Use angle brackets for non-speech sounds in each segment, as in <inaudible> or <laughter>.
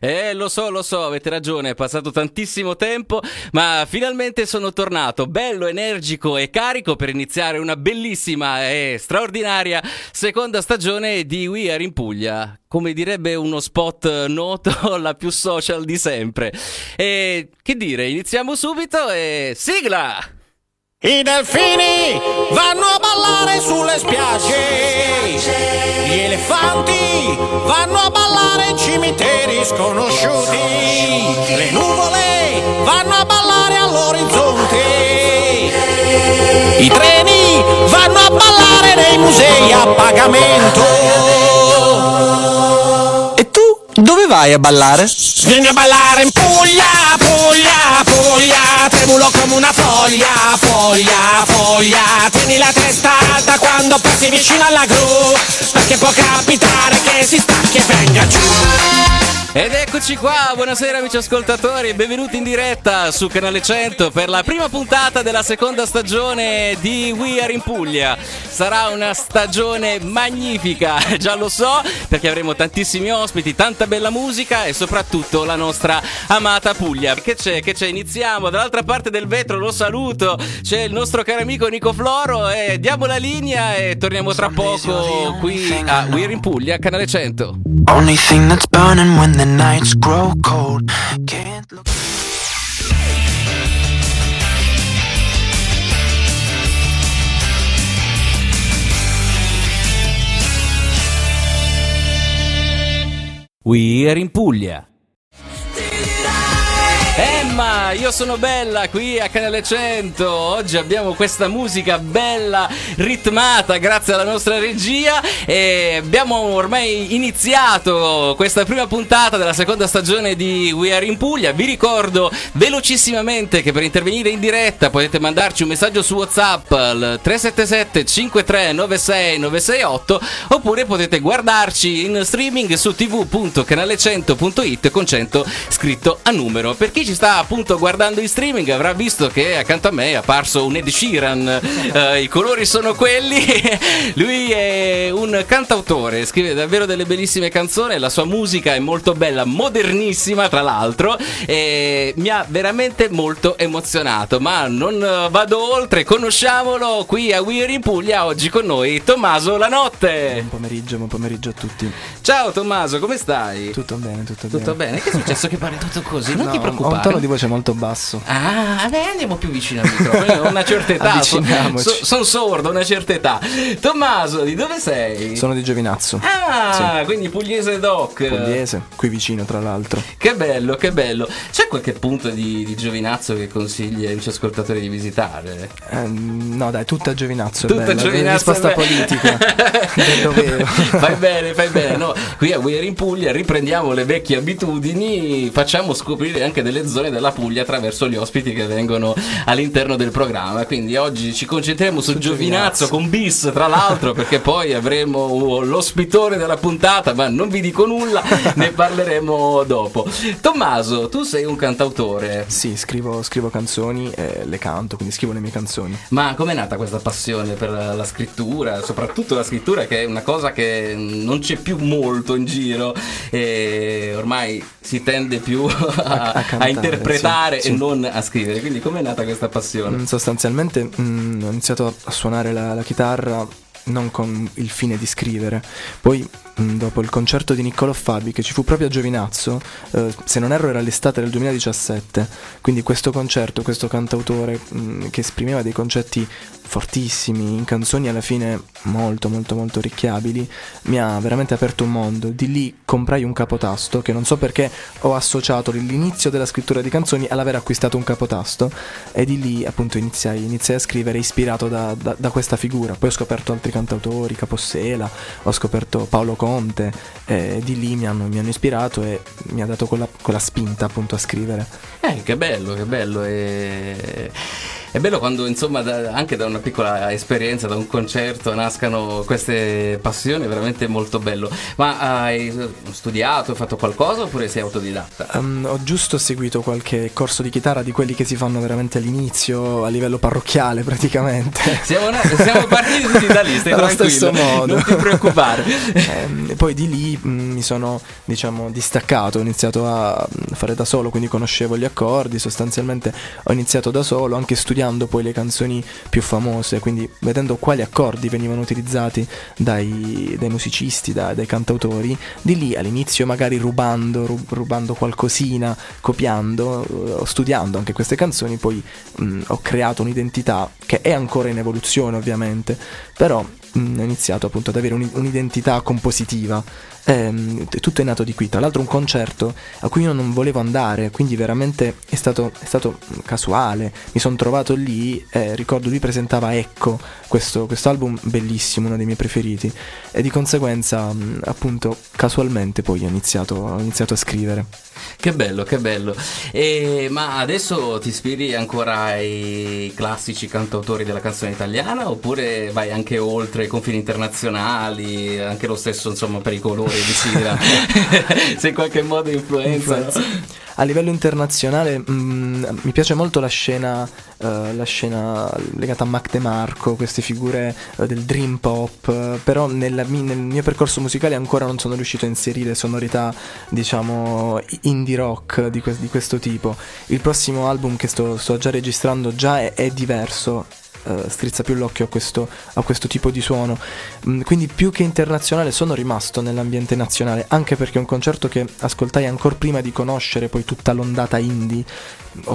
Eh, lo so, lo so, avete ragione, è passato tantissimo tempo, ma finalmente sono tornato, bello, energico e carico per iniziare una bellissima e straordinaria seconda stagione di We Are in Puglia. Come direbbe uno spot noto, <laughs> la più social di sempre. E che dire, iniziamo subito e sigla! I delfini vanno a ballare sulle spiagge, gli elefanti vanno a ballare in cimiteri sconosciuti, le nuvole vanno a ballare all'orizzonte, i treni vanno a ballare nei musei a pagamento. E tu dove vai a ballare? Vieni a ballare in Puglia, Puglia, Puglia, tremulo come una foglia, foglia, foglia. Tieni la testa alta quando passi vicino alla gru, perché può capitare che si stacchi e venga giù. Ed eccoci qua, buonasera amici ascoltatori, benvenuti in diretta su Canale 100 per la prima puntata della seconda stagione di We Are in Puglia. Sarà una stagione magnifica, <laughs> già lo so, perché avremo tantissimi ospiti, tanta bella musica e soprattutto la nostra amata Puglia. Che c'è? Che c'è? Iniziamo, dall'altra parte del vetro lo saluto, c'è il nostro caro amico Nico Floro e diamo la linea e torniamo tra poco qui a We Are in Puglia, Canale 100. the nights grow cold. Can't look. We're in Puglia. Emma, io sono bella qui a Canale 100. Oggi abbiamo questa musica bella, ritmata grazie alla nostra regia e abbiamo ormai iniziato questa prima puntata della seconda stagione di We Are in Puglia. Vi ricordo velocissimamente che per intervenire in diretta potete mandarci un messaggio su WhatsApp al 377 5396 968 oppure potete guardarci in streaming su tv.canale100.it con 100 scritto a numero. Per chi ci sta appunto guardando in streaming avrà visto che accanto a me è apparso un Ed Sheeran, Eh, i colori sono quelli, <laughs> lui è un cantautore, scrive davvero delle bellissime canzoni, la sua musica è molto bella, modernissima tra l'altro e mi ha veramente molto emozionato, ma non eh, vado oltre, conosciamolo qui a Weir in Puglia, oggi con noi Tommaso La Notte. Buon pomeriggio, buon pomeriggio a tutti. Ciao Tommaso, come stai? Tutto bene, tutto, Tutto bene? Che è successo che parli tutto così? Non No, ti Ho un preoccupare. tono di voce molto basso. Ah, beh, andiamo più vicino al microfono. Una certa età. Sono sono sordo, una certa età. Tommaso, di dove sei? Sono di Giovinazzo. Ah, quindi pugliese doc. Pugliese, qui vicino tra l'altro. Che bello, che bello. C'è qualche punto di, di Giovinazzo che consigli ai nostri ascoltatori di visitare? Ehm, no dai, tutta Giovinazzo è Tutta bella. Giovinazzo. Risposta è politica. del <laughs> fai bene, fai bene. No, qui a Weir in Puglia riprendiamo le vecchie abitudini, facciamo scoprire anche delle zone della Puglia attraverso gli ospiti che vengono all'interno del programma. Quindi oggi ci concentriamo su, Su Giovinazzo, Giovinazzo. con bis, tra l'altro, perché poi avremo l'ospitore della puntata, ma non vi dico nulla, <laughs> ne parleremo dopo. Tommaso, tu sei un cantautore. Sì, scrivo, scrivo canzoni e le canto, quindi scrivo le mie canzoni. Ma com'è nata questa passione per la, la scrittura, soprattutto la scrittura che è una cosa che non c'è più molto in giro e ormai si tende più <laughs> a, A- a a cantare, interpretare sì, e sì. non a scrivere. Quindi com'è nata questa passione? Mm, Sostanzialmente mm, ho iniziato a suonare la, la chitarra non con il fine di scrivere. Poi, dopo il concerto di Niccolò Fabi, che ci fu proprio a Giovinazzo, eh, se non erro era l'estate del 2017, quindi questo concerto, questo cantautore mm, che esprimeva dei concetti fortissimi, in canzoni alla fine molto molto molto ricchiabili, mi ha veramente aperto un mondo. Di lì comprai un capotasto che non so perché ho associato l'inizio della scrittura di canzoni all'aver acquistato un capotasto e di lì appunto iniziai, iniziai a scrivere ispirato da, da- da questa figura. Poi ho scoperto altri cantautori, Capossela, ho scoperto Paolo Conte, e di lì mi hanno, mi hanno ispirato e mi ha dato quella, quella spinta appunto a scrivere. Eh, che bello, che bello. E... È bello quando, insomma, da- anche da una piccola esperienza, da un concerto, nascano queste passioni, è veramente molto bello. Ma hai studiato, hai fatto qualcosa oppure sei autodidatta? Um, ho giusto seguito qualche corso di chitarra di quelli che si fanno veramente all'inizio, a livello parrocchiale praticamente. <laughs> Siamo, na- siamo partiti tutti da lì, stai <laughs> Allo tranquillo, stesso modo. non ti <laughs> preoccupare. E poi di lì mm, mi sono, diciamo, distaccato, ho iniziato a mm, fare da solo, quindi conoscevo gli accordi, sostanzialmente ho iniziato da solo, anche studiando poi le canzoni più famose, quindi vedendo quali accordi venivano utilizzati dai, dai musicisti, da- dai cantautori, di lì all'inizio magari rubando, ru- rubando qualcosina, copiando, eh, studiando anche queste canzoni, poi mm, ho creato un'identità che è ancora in evoluzione ovviamente, però mm, ho iniziato appunto ad avere un- un'identità compositiva. Ehm, tutto è nato di qui. Tra l'altro, un concerto a cui io non volevo andare, quindi veramente è stato, è stato casuale. Mi sono trovato lì. eh, ricordo lui presentava Ecco, questo, questo album bellissimo, uno dei miei preferiti. E di conseguenza, mm, appunto, casualmente poi ho iniziato, ho iniziato a scrivere. Che bello, che bello. E, ma adesso ti ispiri ancora ai classici cantautori della canzone italiana oppure vai anche oltre i confini internazionali, anche lo stesso insomma per i colori di Sira? <laughs> Se in qualche modo influenza. A livello internazionale mm, mi piace molto la scena, eh, la scena legata a Mac DeMarco, queste figure eh, del dream pop, eh, però nella nel mio percorso musicale ancora non sono riuscito a inserire sonorità, diciamo, indie rock di, que- di questo tipo. Il prossimo album che sto, sto già registrando già è, è diverso. Eh, strizza più l'occhio a questo, a questo tipo di suono. Mm, quindi più che internazionale sono rimasto nell'ambiente nazionale anche perché è un concerto che ascoltai ancora prima di conoscere poi tutta l'ondata indie.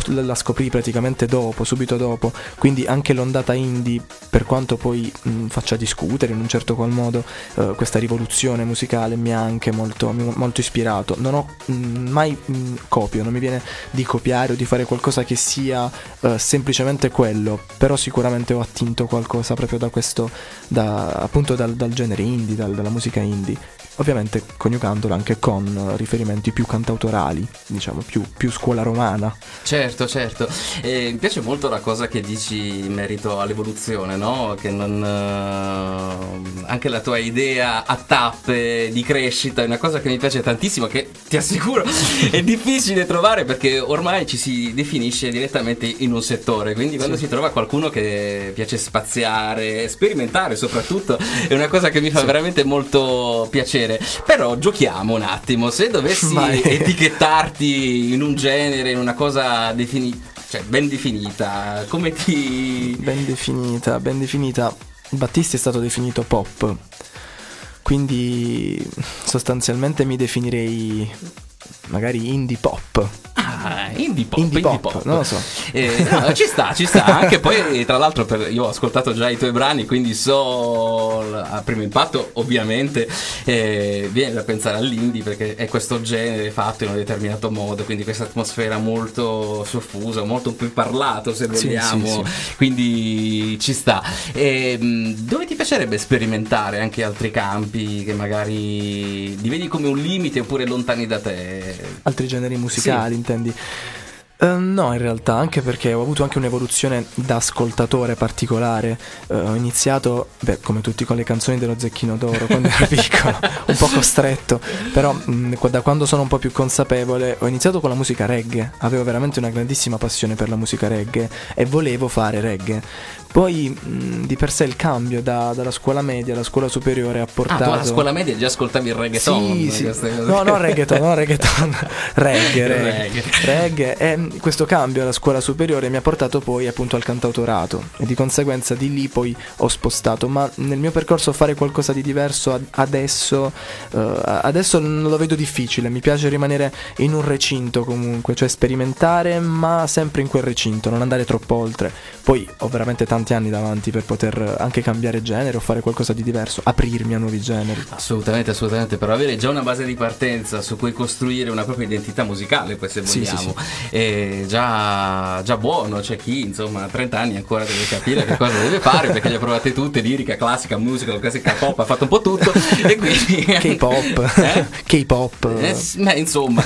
La scoprì praticamente dopo, subito dopo. Quindi anche l'ondata indie per quanto poi mh, faccia discutere in un certo qual modo eh, questa rivoluzione musicale mi ha anche molto, molto ispirato. Non ho mh, mai mh, copio, non mi viene di copiare o di fare qualcosa che sia eh, semplicemente quello però sicuramente ho attinto qualcosa proprio da questo da, appunto dal, dal genere indie, dal- dalla musica indie. Ovviamente coniugandolo anche con riferimenti più cantautorali, diciamo più, più scuola romana. Certo, certo. E mi piace molto la cosa che dici in merito all'evoluzione, no? Che non. eh, anche la tua idea a tappe di crescita è una cosa che mi piace tantissimo, che ti assicuro è difficile trovare perché ormai ci si definisce direttamente in un settore. Quindi quando si trova qualcuno che piace spaziare, sperimentare soprattutto, è una cosa che mi fa veramente molto piacere. Però giochiamo un attimo, se dovessi <laughs> Vai. etichettarti in un genere, in una cosa definita, cioè ben definita, come ti... Ben definita, ben definita. Battisti è stato definito pop, quindi sostanzialmente mi definirei magari indie pop. Ah, indie pop, Indie indie pop, pop. non lo so. Eh, no, ci sta, ci sta. <laughs> Anche poi, tra l'altro, per- io ho ascoltato già i tuoi brani, quindi so a primo impatto, ovviamente, eh, viene da pensare all'indie perché è questo genere fatto in un determinato modo, quindi questa atmosfera molto soffusa, molto più parlato, se Sì, vogliamo. sì, Quindi ci sta. E, mh, dove ti piacerebbe sperimentare anche altri campi che magari li vedi come un limite oppure lontani da te? Altri generi musicali, intendi? Eh, no, in realtà, anche perché ho avuto anche un'evoluzione da ascoltatore particolare. Eh, ho iniziato, beh, come tutti con le canzoni dello Zecchino d'Oro quando ero <laughs> piccolo, un po' costretto. Però mh, qua- da quando sono un po' più consapevole, ho iniziato con la musica reggae. Avevo veramente una grandissima passione per la musica reggae e volevo fare reggae. Poi mh, di per sé il cambio da- dalla scuola media alla scuola superiore ha Ah, portato. tu alla scuola media già ascoltavi il reggaeton? Sì, sì. queste cose. No, no, reggaeton, no, reggaeton. <laughs> reggae, reggae. Reggae. E questo cambio alla scuola superiore mi ha portato poi appunto al cantautorato e di conseguenza di lì poi ho spostato. Ma nel mio percorso fare qualcosa di diverso ad- adesso, eh, adesso non lo vedo difficile. Mi piace rimanere in un recinto comunque, cioè sperimentare, ma sempre in quel recinto, non andare troppo oltre. Poi ho veramente tanti anni davanti per poter anche cambiare genere o fare qualcosa di diverso, aprirmi a nuovi generi. Assolutamente, assolutamente, per avere già una base di partenza su cui costruire una propria identità musicale, poi se Sì, sì, vogliamo. E è già, già buono, c'è chi insomma a 30 anni ancora deve capire che cosa deve fare perché le ha provate tutte, lirica, classica, musica, classica pop, ha fatto un po' tutto <laughs> e quindi... K-pop, Eh? K-pop. Eh, beh, insomma,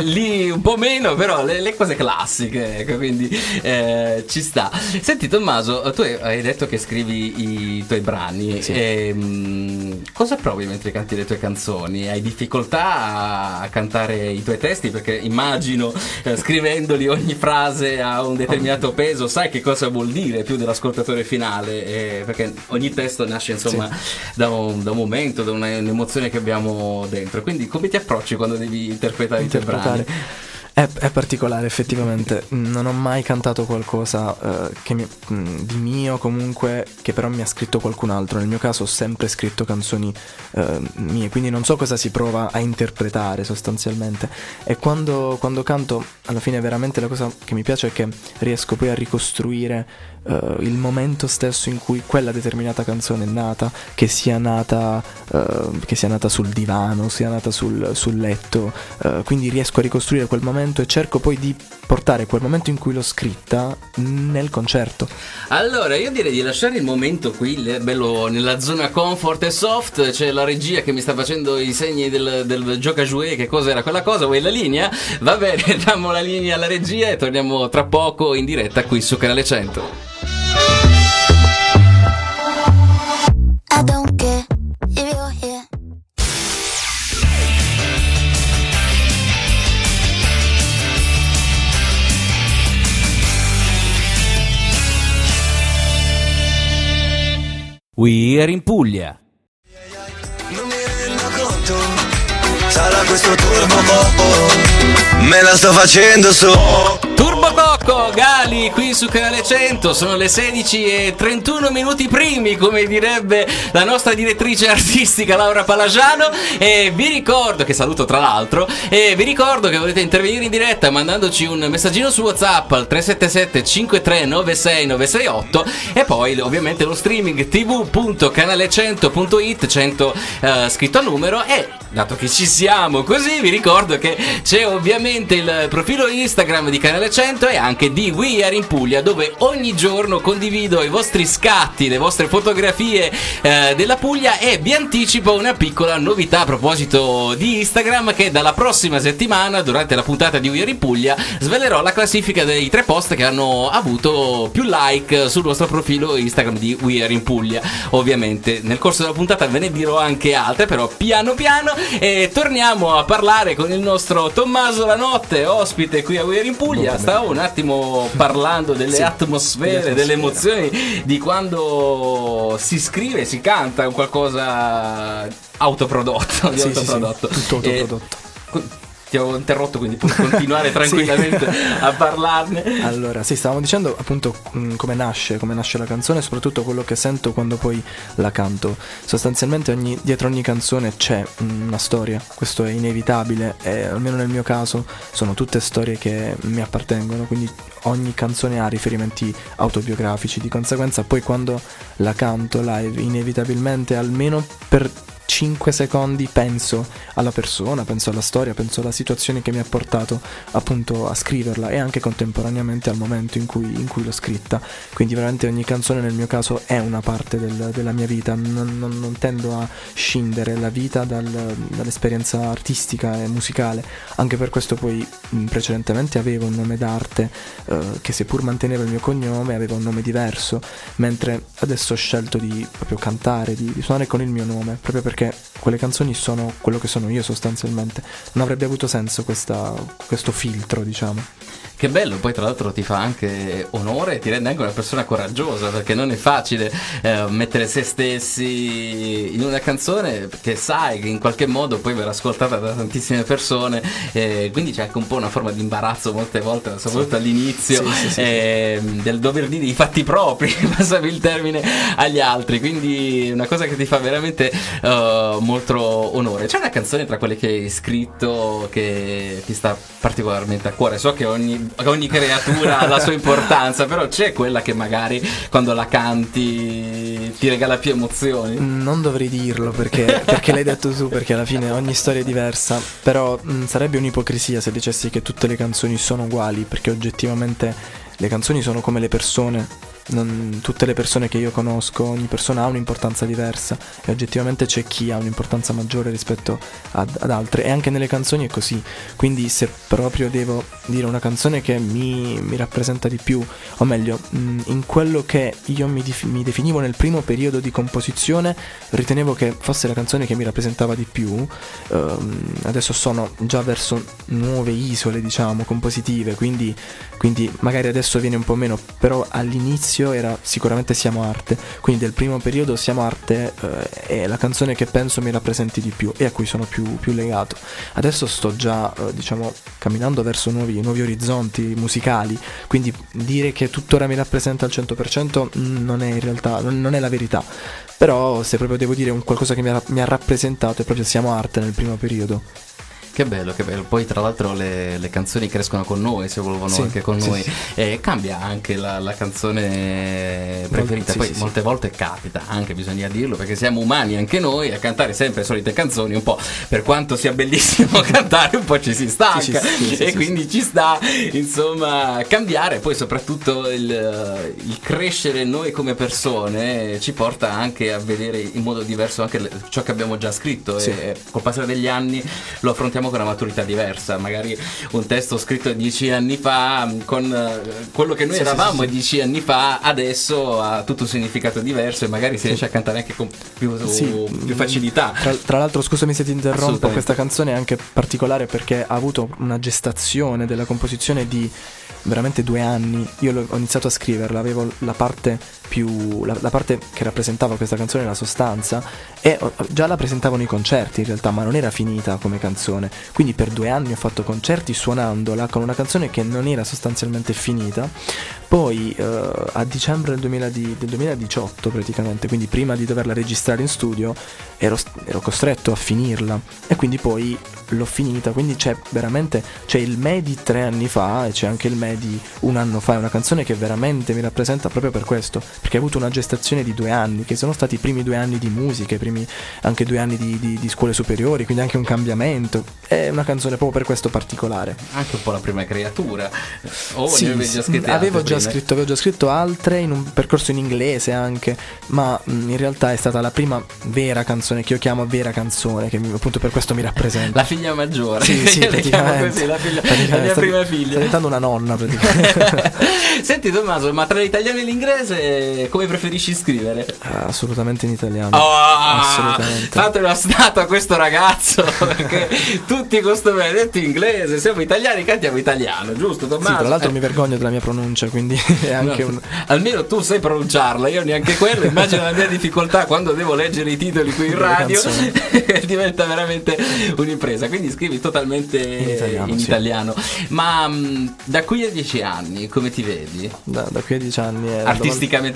lì un po' meno, però le, le cose classiche, ecco, quindi eh, ci sta. Senti Tommaso, tu hai hai detto che scrivi i tuoi brani, Sì. ehm, cosa provi mentre canti le tue canzoni? Hai difficoltà a cantare i tuoi testi? Perché immagino eh, scrivendoli ogni frase ha un determinato peso, sai che cosa vuol dire più dell'ascoltatore finale, eh, perché ogni testo nasce insomma da, un, da un momento, da una- un'emozione che abbiamo dentro. Quindi come ti approcci quando devi interpretare, i tuoi brani? È, è particolare effettivamente, Mm, non ho mai cantato qualcosa che mi- mm, di mio comunque che però mi ha scritto qualcun altro, nel mio caso ho sempre scritto canzoni eh, mie, quindi non so cosa si prova a interpretare sostanzialmente. E quando, quando canto alla fine veramente la cosa che mi piace è che riesco poi a ricostruire eh, il momento stesso in cui quella determinata canzone è nata, che sia nata, eh, che sia nata sul divano, sia nata sul, sul letto, eh, quindi riesco a ricostruire quel momento e cerco poi di portare quel momento in cui l'ho scritta nel concerto. Allora, io direi di lasciare il momento qui, bello nella zona comfort e soft. C'è la regia che mi sta facendo i segni del, del gioca jouet. Che cosa quella cosa? Vuoi la linea? Va bene, <laughs> diamo la linea alla regia e torniamo tra poco in diretta qui su Canale 100. I don't care if you're here. We are in Puglia. Non mi rendo conto Sarà questo turbo Me la sto facendo su Cocco, Gali, qui su Canale 100, sono le 16 e 31 minuti primi, come direbbe la nostra direttrice artistica Laura Palagiano, e vi ricordo, che saluto tra l'altro, e vi ricordo che potete intervenire in diretta mandandoci un messaggino su WhatsApp al 377 5396 968 e poi ovviamente lo streaming tv.canale100.it 100 eh, scritto a numero e dato che ci siamo così vi ricordo che c'è ovviamente il profilo Instagram di Canale 100 e anche di We Are in Puglia dove ogni giorno condivido i vostri scatti, le vostre fotografie eh, della Puglia e vi anticipo una piccola novità a proposito di Instagram che dalla prossima settimana durante la puntata di We Are in Puglia svelerò la classifica dei tre post che hanno avuto più like sul vostro profilo Instagram di We Are in Puglia. Ovviamente nel corso della puntata ve ne dirò anche altre però piano piano e torniamo a parlare con il nostro Tommaso La Notte ospite qui a We Are in Puglia. Stavo un attimo parlando delle Sì, atmosfere delle dell'atmosfera. emozioni di quando si scrive si canta un qualcosa autoprodotto Sì, sì, sì, autoprodotto tutto E- autoprodotto. co- ti ho interrotto quindi puoi continuare <laughs> tranquillamente a parlarne. Allora, sì, stavamo dicendo appunto mh, come nasce, come nasce la canzone e soprattutto quello che sento quando poi la canto. Sostanzialmente ogni- dietro ogni canzone c'è mh, una storia, questo è inevitabile e almeno nel mio caso sono tutte storie che mi appartengono, quindi ogni canzone ha riferimenti autobiografici, di conseguenza poi quando la canto live inevitabilmente almeno per 5 secondi penso alla persona, penso alla storia, penso alla situazione che mi ha portato appunto a scriverla e anche contemporaneamente al momento in cui, in cui l'ho scritta. Quindi veramente ogni canzone nel mio caso è una parte del- della mia vita, non, non- non tendo a scindere la vita dal- dall'esperienza artistica e musicale. Anche per questo poi precedentemente avevo un nome d'arte eh, che seppur manteneva il mio cognome aveva un nome diverso, mentre adesso ho scelto di proprio cantare, di, di suonare con il mio nome, proprio perché quelle canzoni sono quello che sono io sostanzialmente. Non avrebbe avuto senso questa- questo filtro, diciamo. Che bello, poi tra l'altro ti fa anche onore e ti rende anche una persona coraggiosa perché non è facile eh, mettere se stessi in una canzone che sai che in qualche modo poi verrà ascoltata da tantissime persone e quindi c'è anche un po' una forma di imbarazzo molte volte, soprattutto all'inizio, Sì, sì, sì. ehm, del dover dire i fatti propri, <laughs> passavi il termine agli altri, quindi una cosa che ti fa veramente eh, molto, molto onore. C'è una canzone tra quelle che hai scritto che ti sta particolarmente a cuore? So che ogni, ogni creatura ha la sua importanza, però c'è quella che magari quando la canti ti regala più emozioni? Non dovrei dirlo perché, perché l'hai detto tu, perché alla fine ogni storia è diversa, però mh, sarebbe un'ipocrisia se dicessi che tutte le canzoni sono uguali, perché oggettivamente le canzoni sono come le persone. Non, tutte le persone che io conosco, ogni persona ha un'importanza diversa e oggettivamente c'è chi ha un'importanza maggiore rispetto ad, ad altre e anche nelle canzoni è così. Quindi se proprio devo dire una canzone che mi, mi rappresenta di più, o meglio, mh, in quello che io mi, dif- mi definivo nel primo periodo di composizione, ritenevo che fosse la canzone che mi rappresentava di più. Ehm, adesso sono già verso nuove isole, diciamo, compositive, quindi, quindi magari adesso viene un po' meno, però all'inizio era sicuramente Siamo Arte. Quindi del primo periodo Siamo Arte eh, è la canzone che penso mi rappresenti di più e a cui sono più, più legato. Adesso sto già, eh, diciamo, camminando verso nuovi, nuovi orizzonti musicali, quindi dire che tuttora mi rappresenta al 100% non è in realtà, non è la verità. Però se proprio devo dire un qualcosa che mi ha, mi ha rappresentato è proprio Siamo Arte nel primo periodo. Che bello, che bello. Poi tra l'altro le, le canzoni crescono con noi, si evolvono Sì, anche con sì, noi. sì. E cambia anche la, la canzone preferita. Poi molte volte capita, anche bisogna dirlo, perché siamo umani anche noi a cantare sempre le solite canzoni, un po' per quanto sia bellissimo <laughs> cantare, un po' ci si stanca. E quindi ci sta, insomma, cambiare. Poi soprattutto il, il crescere noi come persone ci porta anche a vedere in modo diverso anche le- ciò che abbiamo già scritto. E col passare degli anni lo affrontiamo con una maturità diversa. Magari un testo scritto dieci anni fa, mh, con eh, quello che noi Sì, eravamo sì, sì. dieci anni fa, adesso ha tutto un significato diverso e magari si riesce a cantare anche con più, Sì, più mm, facilità. Tra, tra l'altro, scusami se ti interrompo, questa canzone è anche particolare perché ha avuto una gestazione della composizione di veramente due anni. Io ho iniziato a scriverla, avevo la parte più. la, la parte che rappresentava questa canzone, la sostanza, e già la presentavo nei concerti in realtà, ma non era finita come canzone. Quindi per due anni ho fatto concerti suonandola con una canzone che non era sostanzialmente finita. Poi eh, a dicembre del, 2000 di- del 2018 praticamente, quindi prima di doverla registrare in studio, ero, ero costretto a finirla e quindi poi l'ho finita. Quindi c'è veramente c'è il me di tre anni fa e c'è anche il me di un anno fa. È una canzone che veramente mi rappresenta proprio per questo, perché ha avuto una gestazione di due anni, che sono stati i primi due anni di musica, i primi anche due anni di, di- di scuole superiori, quindi anche un cambiamento. È una canzone proprio per questo particolare. Anche un po' la prima creatura. O Sì, avevi già scritte avevo già scritto, avevo già scritto altre in un percorso in inglese anche, ma mh, in realtà è stata la prima vera canzone che io chiamo vera canzone, che appunto per questo mi rappresenta. La figlia maggiore. Sì, sì, <laughs> chiamo praticamente. così, la, figlia- la mia sta- prima Sta figlia. diventando una nonna praticamente. <laughs> Senti Tommaso, ma tra l'italiano e l'inglese come preferisci scrivere? Ah, Assolutamente in italiano. Oh, Assolutamente. Fate una statua a questo ragazzo <laughs> perché tutti con sto benedetto inglese, siamo italiani, cantiamo italiano, giusto Tommaso? Sì, tra l'altro Eh, mi vergogno della mia pronuncia, quindi <laughs> è anche no, un... Almeno tu sai pronunciarla, io neanche quello. Immagino la mia difficoltà quando devo leggere i titoli qui in <laughs> radio, diventa veramente un'impresa. Quindi scrivi totalmente In italiano, in sì. italiano. Ma mh, da qui a dieci anni, come ti vedi? Da, da qui a dieci anni la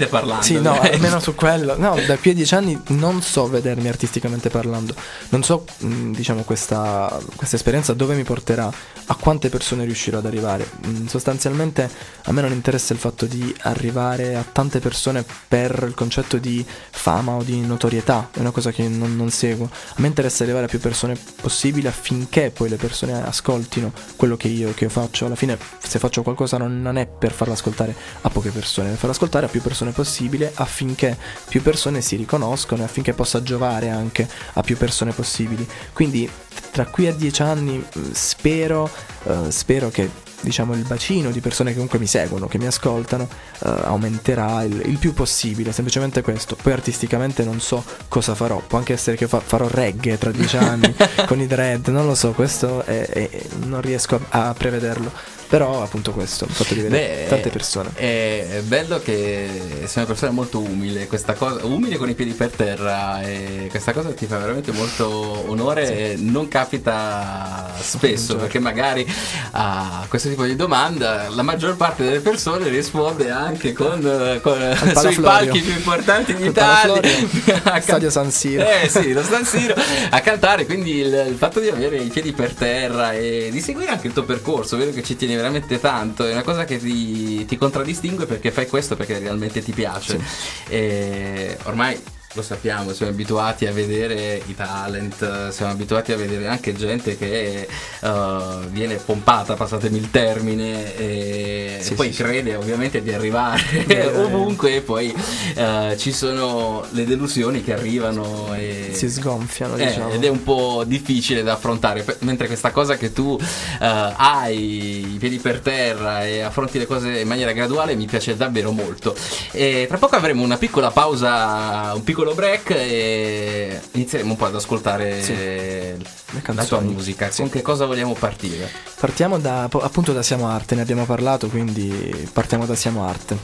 Artisticamente parlando. Sì, no, ovviamente. almeno su <laughs> quello. No, da qui a dieci anni non so vedermi artisticamente parlando. Non so, mh, diciamo, questa, questa esperienza dove mi porterà, a quante persone riuscirò ad arrivare. Mh, sostanzialmente a me non interessa il fatto di arrivare a tante persone per il concetto di fama o di notorietà, è una cosa che non, non seguo. A me interessa arrivare a più persone possibile affinché poi le persone ascoltino quello che io, che io faccio. Alla fine, se faccio qualcosa non, non è per farlo ascoltare a poche persone, per farlo ascoltare a più persone possibile affinché più persone si riconoscono e affinché possa giovare anche a più persone possibili. Quindi tra qui a dieci anni mh, spero, eh, spero che diciamo il bacino di persone che comunque mi seguono, che mi ascoltano, eh, aumenterà il, il più possibile, semplicemente questo. Poi artisticamente non so cosa farò, può anche essere che fa- farò reggae tra dieci anni <laughs> con i dread, non lo so, questo è- è- non riesco a, a prevederlo. Però appunto questo, il fatto di vedere Beh, tante persone. È, bello che sei una persona molto umile, questa cosa, umile con i piedi per terra e questa cosa ti fa veramente molto onore e non capita spesso perché magari a questo tipo di domanda la maggior parte delle persone risponde anche con, con sui palchi più importanti Al d'Italia <laughs> can- Stadio San Siro. eh sì, lo San <laughs> Siro. A cantare, quindi il, il fatto di avere i piedi per terra e di seguire anche il tuo percorso, vedo che ci tieni veramente tanto, è una cosa che ti, ti contraddistingue perché fai questo perché realmente ti piace. E ormai lo sappiamo, siamo abituati a vedere i talent, siamo abituati a vedere anche gente che eh, viene pompata, passatemi il termine, e Sì, poi sì, sì. crede ovviamente di arrivare arrivare. <laughs> <laughs> ovunque e poi eh, ci sono le delusioni che arrivano e Si sgonfiano, eh, diciamo. ed è un po' difficile da affrontare, mentre questa cosa che tu eh, hai i piedi per terra e affronti le cose in maniera graduale mi piace davvero molto. E tra poco avremo una piccola pausa, un piccolo break e inizieremo un po' ad ascoltare Le la tua canzoni. musica. Con che cosa vogliamo partire? Partiamo da, appunto da Siamo Arte, ne abbiamo parlato, quindi partiamo da Siamo Arte.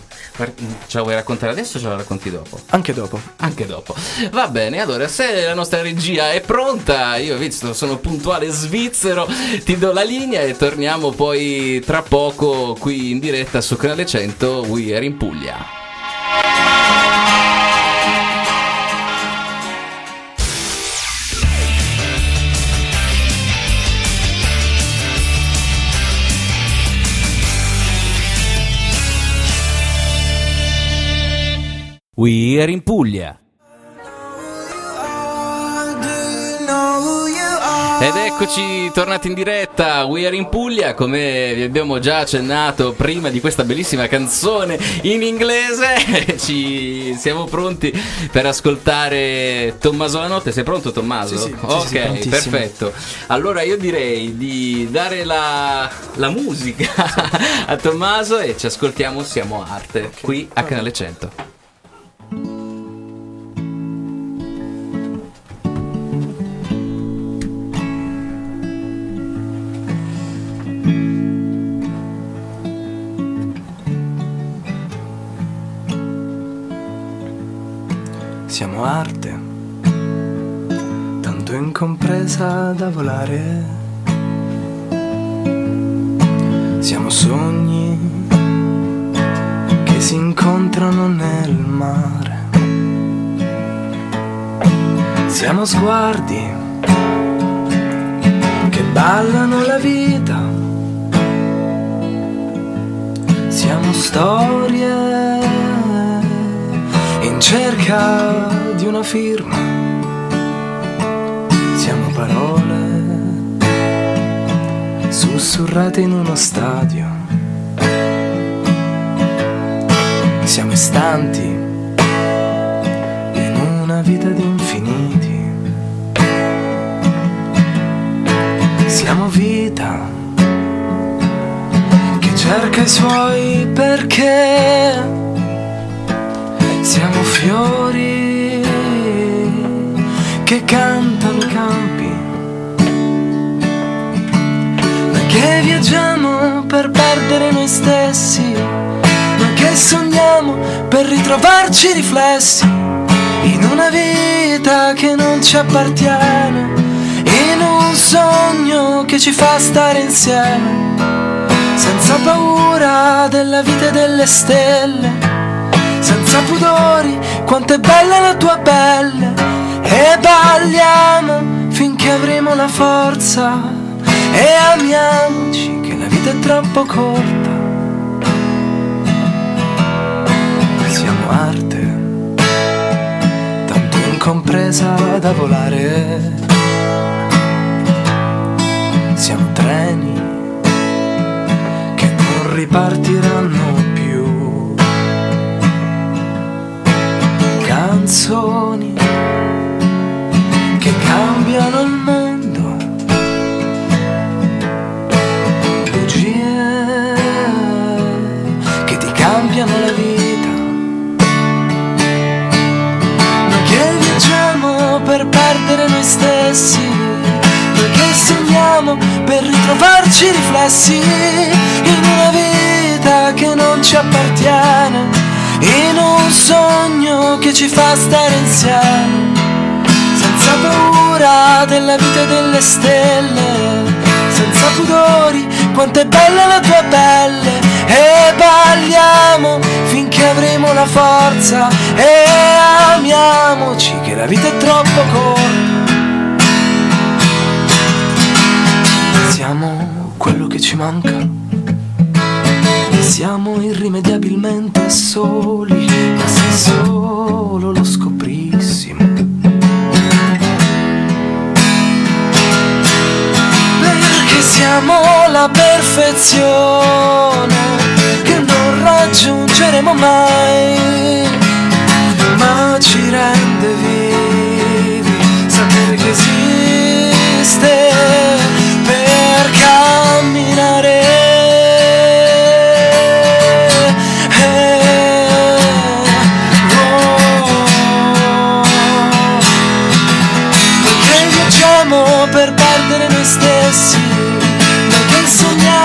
Ce la vuoi raccontare adesso o ce la racconti dopo? Anche dopo. Anche dopo. Va bene, allora se la nostra regia è pronta, io visto sono puntuale svizzero, ti do la linea e torniamo poi tra poco qui in diretta su Canale 100 We Are in Puglia. We Are in Puglia. Ed eccoci tornati in diretta, We Are in Puglia, come vi abbiamo già accennato prima di questa bellissima canzone in inglese, <laughs> ci siamo pronti per ascoltare Tommaso la notte, sei pronto Tommaso? Sì, sì, ok, sì, perfetto. Allora io direi di dare la, la musica <laughs> a Tommaso e ci ascoltiamo Siamo Arte, qui a Canale 100. Siamo arte, tanto incompresa da volare. Siamo sogni che si incontrano nel mare. Siamo sguardi che ballano la vita. Siamo storie in cerca di una firma. Siamo parole sussurrate in uno stadio. Siamo istanti in una vita di infiniti. Siamo vita che cerca i suoi perché. Siamo fiori che cantano i campi, noi che viaggiamo per perdere noi stessi, noi che sogniamo per ritrovarci riflessi in una vita che non ci appartiene, in un sogno che ci fa stare insieme, senza paura della vita e delle stelle senza pudori, quanto è bella la tua pelle e balliamo finché avremo la forza e amiamoci che la vita è troppo corta. Siamo arte, tanto incompresa da volare. Siamo treni che non ripartiranno canzoni che cambiano il mondo, bugie che ti cambiano la vita. Noi che viaggiamo per perdere noi stessi, noi che sogniamo per ritrovarci riflessi in non ci appartiene, in un sogno che ci fa stare insieme, senza paura della vita e delle stelle, senza pudori, quanto è bella la tua pelle, e balliamo finché avremo la forza, e amiamoci che la vita è troppo corta. Siamo quello che ci manca. Siamo irrimediabilmente soli, ma se solo lo scoprissimo. Perché siamo la perfezione che non raggiungeremo mai, ma ci rende vivi sapere che esiste per camminare.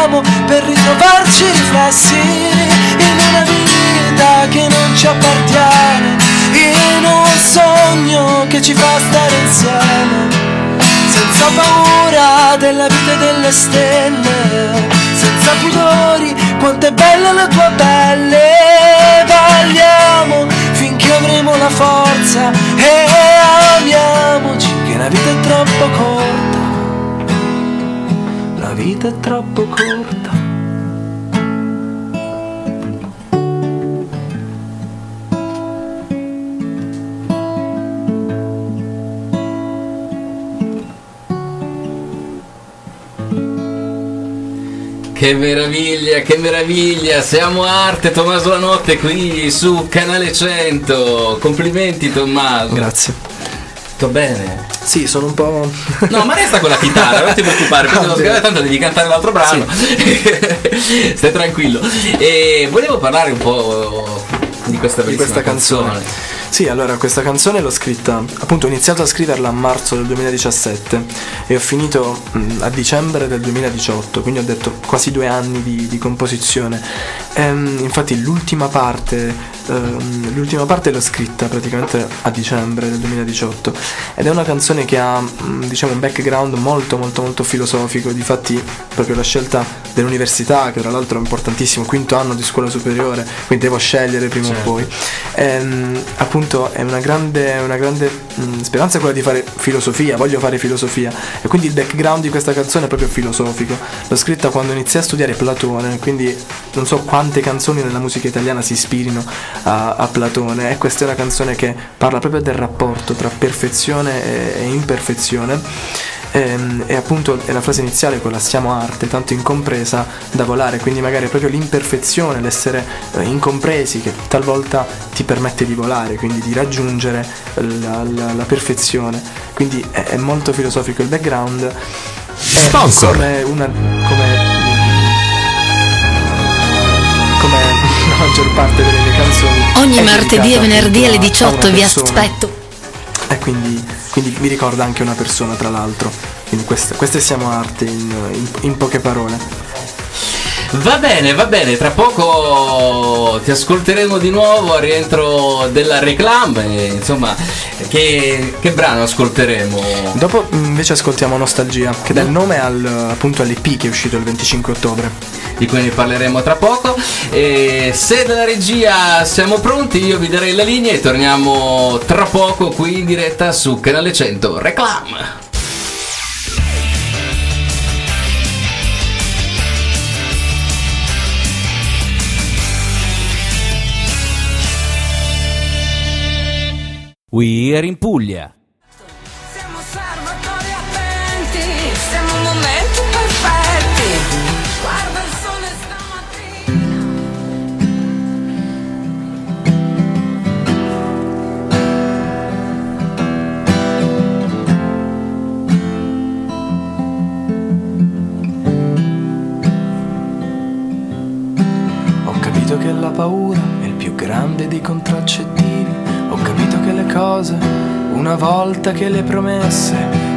Sogniamo per ritrovarci riflessi in una vita che non ci appartiene, in un sogno che ci fa stare insieme senza paura della vita e delle stelle, senza pudori, quanto è bella la tua pelle, balliamo finché avremo la forza e amiamoci che la vita è troppo corta, vita è troppo corta. Che meraviglia, che meraviglia! Siamo Arte, Tommaso La Notte qui su Canale 100. Complimenti Tommaso. Grazie. Tutto bene? Sì, sono un po'. No, ma resta con la chitarra, non ti preoccupare, perché <laughs> Ah, lo bene. tanto devi cantare l'altro brano. <laughs> Stai tranquillo. E volevo parlare un po' di questa di questa canzone. Sì, allora questa canzone l'ho scritta, appunto ho iniziato a scriverla a marzo del 2017 e ho finito mh, a dicembre del 2018, quindi ho detto quasi due anni di, di composizione. Ehm, infatti l'ultima parte, ehm, l'ultima parte l'ho scritta praticamente a dicembre del 2018 ed è una canzone che ha mh, diciamo un background molto molto molto filosofico, difatti proprio la scelta dell'università, che tra l'altro è importantissimo, quinto anno di scuola superiore, quindi devo scegliere prima Certo. o poi. Ehm, appunto è una grande, una grande mh, speranza quella di fare filosofia, voglio fare filosofia e quindi il background di questa canzone è proprio filosofico. L'ho scritta quando iniziai a studiare Platone, quindi non so quante canzoni nella musica italiana si ispirino a, a Platone e questa è una canzone che parla proprio del rapporto tra perfezione e, e imperfezione. Ehm, E, appunto è la frase iniziale quella siamo arte, tanto incompresa da volare, quindi magari è proprio l'imperfezione, l'essere eh, incompresi che talvolta ti permette di volare, quindi di raggiungere la, la- la perfezione. Quindi è, è molto filosofico il background. È Sponsor. Come una. come. come <laughs> la maggior parte delle mie canzoni. Ogni martedì e venerdì alle appunto a- a 18 una vi aspetto. E quindi, quindi mi ricorda anche una persona, tra l'altro. Quindi queste, queste siamo arte in, in- in poche parole. Va bene, va bene, tra poco ti ascolteremo di nuovo al rientro della reclame, insomma, che, che brano ascolteremo? Dopo invece ascoltiamo Nostalgia, che dà il nome al, appunto all'EP che è uscito il 25 ottobre. Di cui ne parleremo tra poco. E se dalla regia siamo pronti, io vi darei la linea e torniamo tra poco qui in diretta su Canale 100 Reclam. We are in Puglia. Siamo osservatori attenti, siamo momenti perfetti. Guarda il sole stamattina. Ho capito che la paura è il più grande dei contraccettivi. Cose, una volta che le promesse,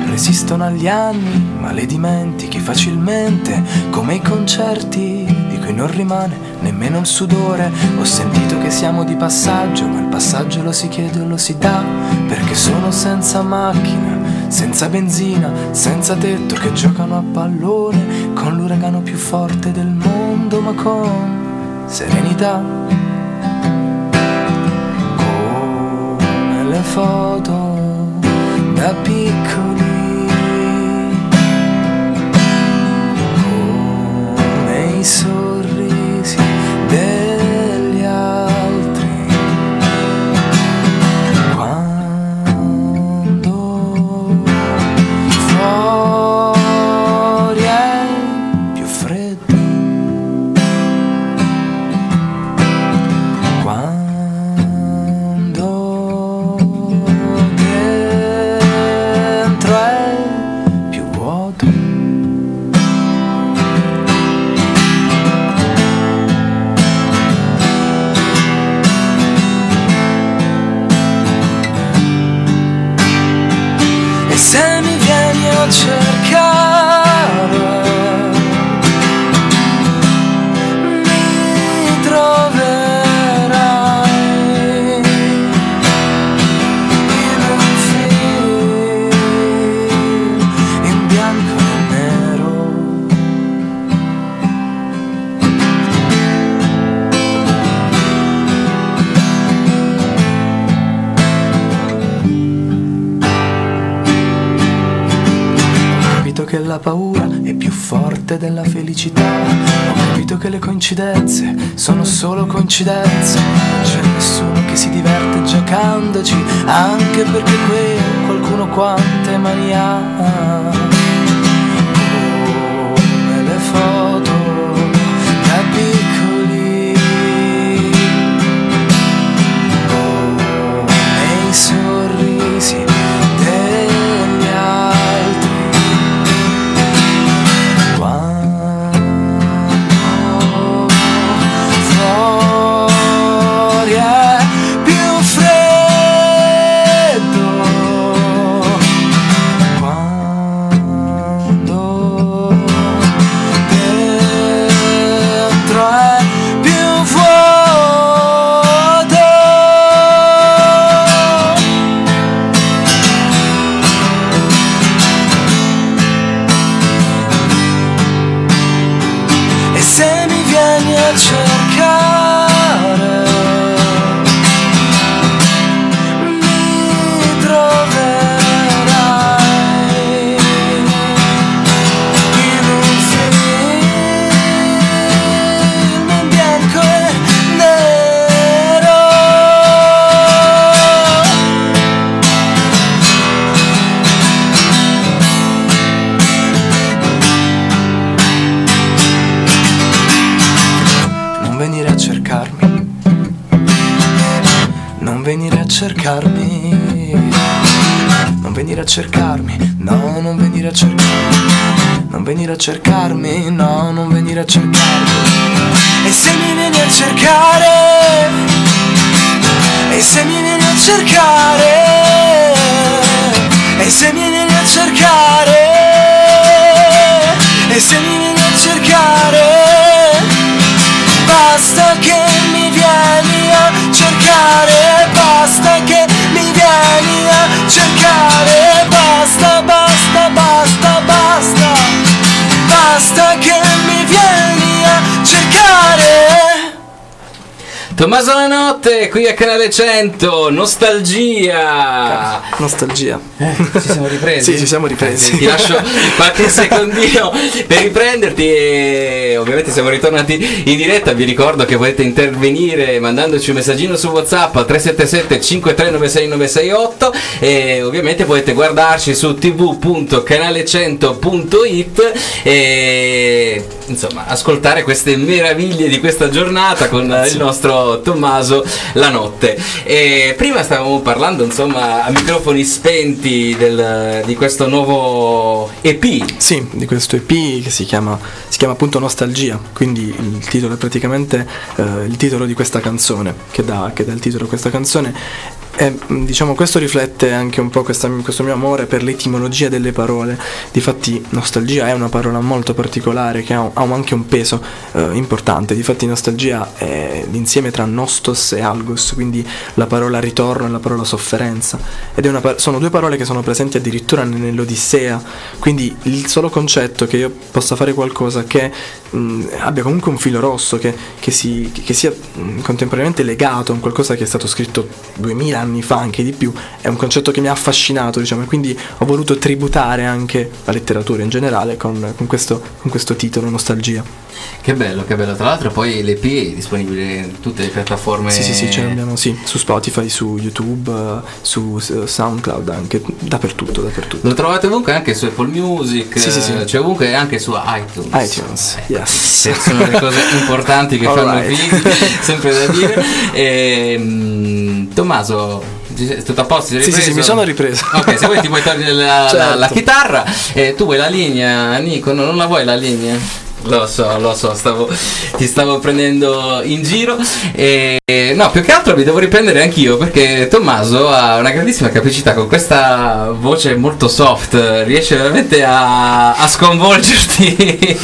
resistono agli anni, ma le dimentichi facilmente, come i concerti di qui non rimane nemmeno il sudore. Ho sentito che siamo di passaggio, ma il passaggio lo si chiede o lo si dà, perché sono senza macchina, senza benzina, senza tetto che giocano a pallone con l'uragano più forte del mondo, ma con serenità. Le foto da piccoli. Come i sorrisi coincidenze sono solo coincidenze. Non c'è nessuno che si diverte giocandoci, anche perché qui qualcuno quante mani cercarmi. Non venire a cercarmi. No, non venire a cercarmi. Non venire a cercarmi. No, non venire a cercarmi. E se mi vieni a cercare? E se mi vieni a cercare? E se mi vieni a cercare? E se mi vieni a cercare? Basta che mi vieni a cercare, cercare, basta, basta, basta, basta, basta che mi vieni Tommaso la notte, qui a Canale 100, nostalgia. Nostalgia. ci siamo ripresi? <laughs> Sì, ci siamo ripresi. Ti lascio qualche <laughs> secondino per riprenderti e ovviamente siamo ritornati in diretta. Vi ricordo che potete intervenire mandandoci un messaggino su WhatsApp al 377 5396968 e ovviamente potete guardarci su tv.canale100.it e insomma ascoltare queste meraviglie di questa giornata con il nostro Tommaso la notte. E prima stavamo parlando insomma a microfoni spenti del- di questo nuovo EP. Sì, di questo EP che si chiama, si chiama appunto Nostalgia, quindi il titolo è praticamente eh, il titolo di questa canzone, che dà, che dà il titolo a questa canzone. E mh, diciamo questo riflette anche un po' questa- questo mio amore per l'etimologia delle parole. Difatti nostalgia è una parola molto particolare che ha, ha anche un peso eh, importante. Difatti nostalgia è l'insieme tra nostos e algos, quindi la parola ritorno e la parola sofferenza. Ed una sono due parole che sono presenti addirittura nell'Odissea. Quindi il solo concetto che io possa fare qualcosa che mh, abbia comunque un filo rosso, che, che si- che sia mh, contemporaneamente legato a qualcosa che è stato scritto 2000 anni fa, anche di più, è un concetto che mi ha affascinato, diciamo, e quindi ho voluto tributare anche la letteratura in generale con, con questo, con questo titolo, Nostalgia. Che bello, che bello. Tra l'altro poi l'EP è disponibile in tutte le piattaforme. Sì, sì, sì, ce l'abbiamo sì, su Spotify, su YouTube, eh, su eh, SoundCloud, anche dappertutto, dappertutto. Lo trovate ovunque anche su Apple Music, Sì, sì, sì. eh, cioè ovunque anche su iTunes. iTunes, yes. Che sono le cose importanti che <laughs> fanno Alright. figli, <laughs> sempre da dire. <laughs> E, mm, Tommaso, sei- tutto a posto? Sì, sì, sì, mi sono ripreso. Ok, se vuoi ti puoi togliere la, la- Certo. la chitarra. Eh, tu vuoi la linea, Nico? No, non la vuoi la linea? Lo so, lo so, stavo, ti stavo prendendo in giro. E, no, più che altro mi devo riprendere anch'io perché Tommaso ha una grandissima capacità con questa voce molto soft, riesce veramente a, a sconvolgerti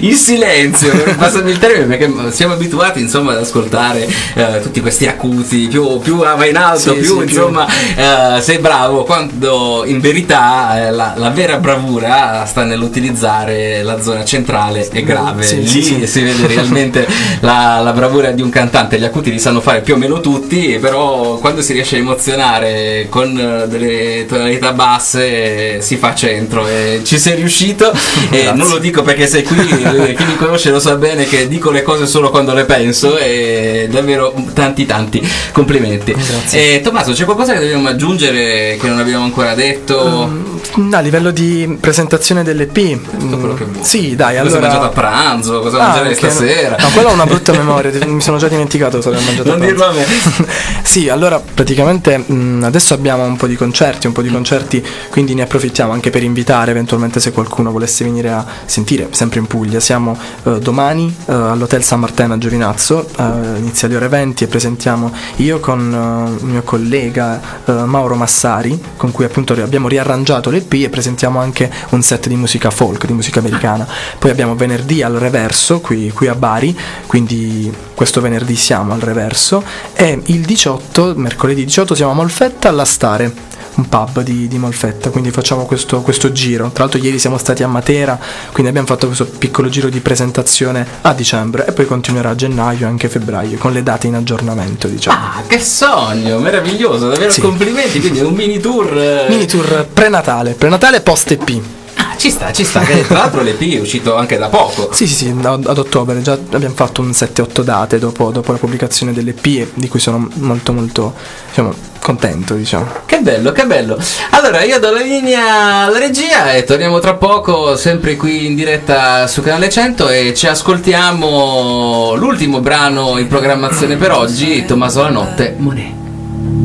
<laughs> in silenzio. Passami il termine perché siamo abituati insomma ad ascoltare eh, tutti questi acuti, più, più va in alto, Sì, più sì, più- insomma eh, sei bravo, quando in verità eh, la, la vera bravura sta nell'utilizzare la zona centrale e grave. Sì, Lì sì, si vede realmente <laughs> la, la bravura di un cantante. Gli acuti li sanno fare più o meno tutti, però quando si riesce a emozionare con eh, delle tonalità basse eh, si fa centro. E ci sei riuscito. <laughs> e non lo dico perché sei qui, eh, <laughs> chi mi conosce lo sa bene che dico le cose solo quando le penso. E davvero tanti tanti complimenti. Grazie. E Tommaso, c'è qualcosa che dobbiamo aggiungere che non abbiamo ancora detto? Mm, A livello di presentazione dell'EP, quello che mm, vuoi. sì, dai, allora. Mangiato a pranzo? Cosa Ah, mangerai ok, stasera? No, quella è una brutta <laughs> memoria, mi sono già dimenticato cosa avevo mangiato. Non dirlo a me. <laughs> sì, allora praticamente mh, adesso abbiamo un po' di concerti, un po' di concerti, quindi ne approfittiamo anche per invitare eventualmente se qualcuno volesse venire a sentire, sempre in Puglia. Siamo eh, domani eh, all'Hotel San Marteno a Giovinazzo, eh, inizia alle ore 20 e presentiamo io con eh, un mio collega eh, Mauro Massari, con cui appunto abbiamo riarrangiato l'EP e presentiamo anche un set di musica folk, di musica americana. Poi abbiamo venerdì al Reverso, qui, qui a Bari, quindi questo venerdì siamo al Reverso e il 18, mercoledì 18 siamo a Molfetta alla Stare. Un pub di, di Molfetta, quindi facciamo questo, questo giro. Tra l'altro, ieri siamo stati a Matera, quindi abbiamo fatto questo piccolo giro di presentazione a dicembre e poi continuerà a gennaio e anche febbraio con le date in aggiornamento, diciamo. Ah, che sogno, meraviglioso, davvero Sì. complimenti. Quindi è un mini tour. eh, Mini tour prenatale, prenatale post EP. Ci sta, ci sta. Che tra l'altro l'EP è uscito anche da poco. Sì, sì, sì, ad, ad ottobre già abbiamo fatto un 7-8 date dopo, dopo la pubblicazione dell'EP di cui sono molto molto diciamo, contento, diciamo. Che bello, che bello. Allora, io do la linea alla regia e torniamo tra poco, sempre qui in diretta su Canale 100 e ci ascoltiamo l'ultimo brano in programmazione per oggi, Tommaso la notte, Monet.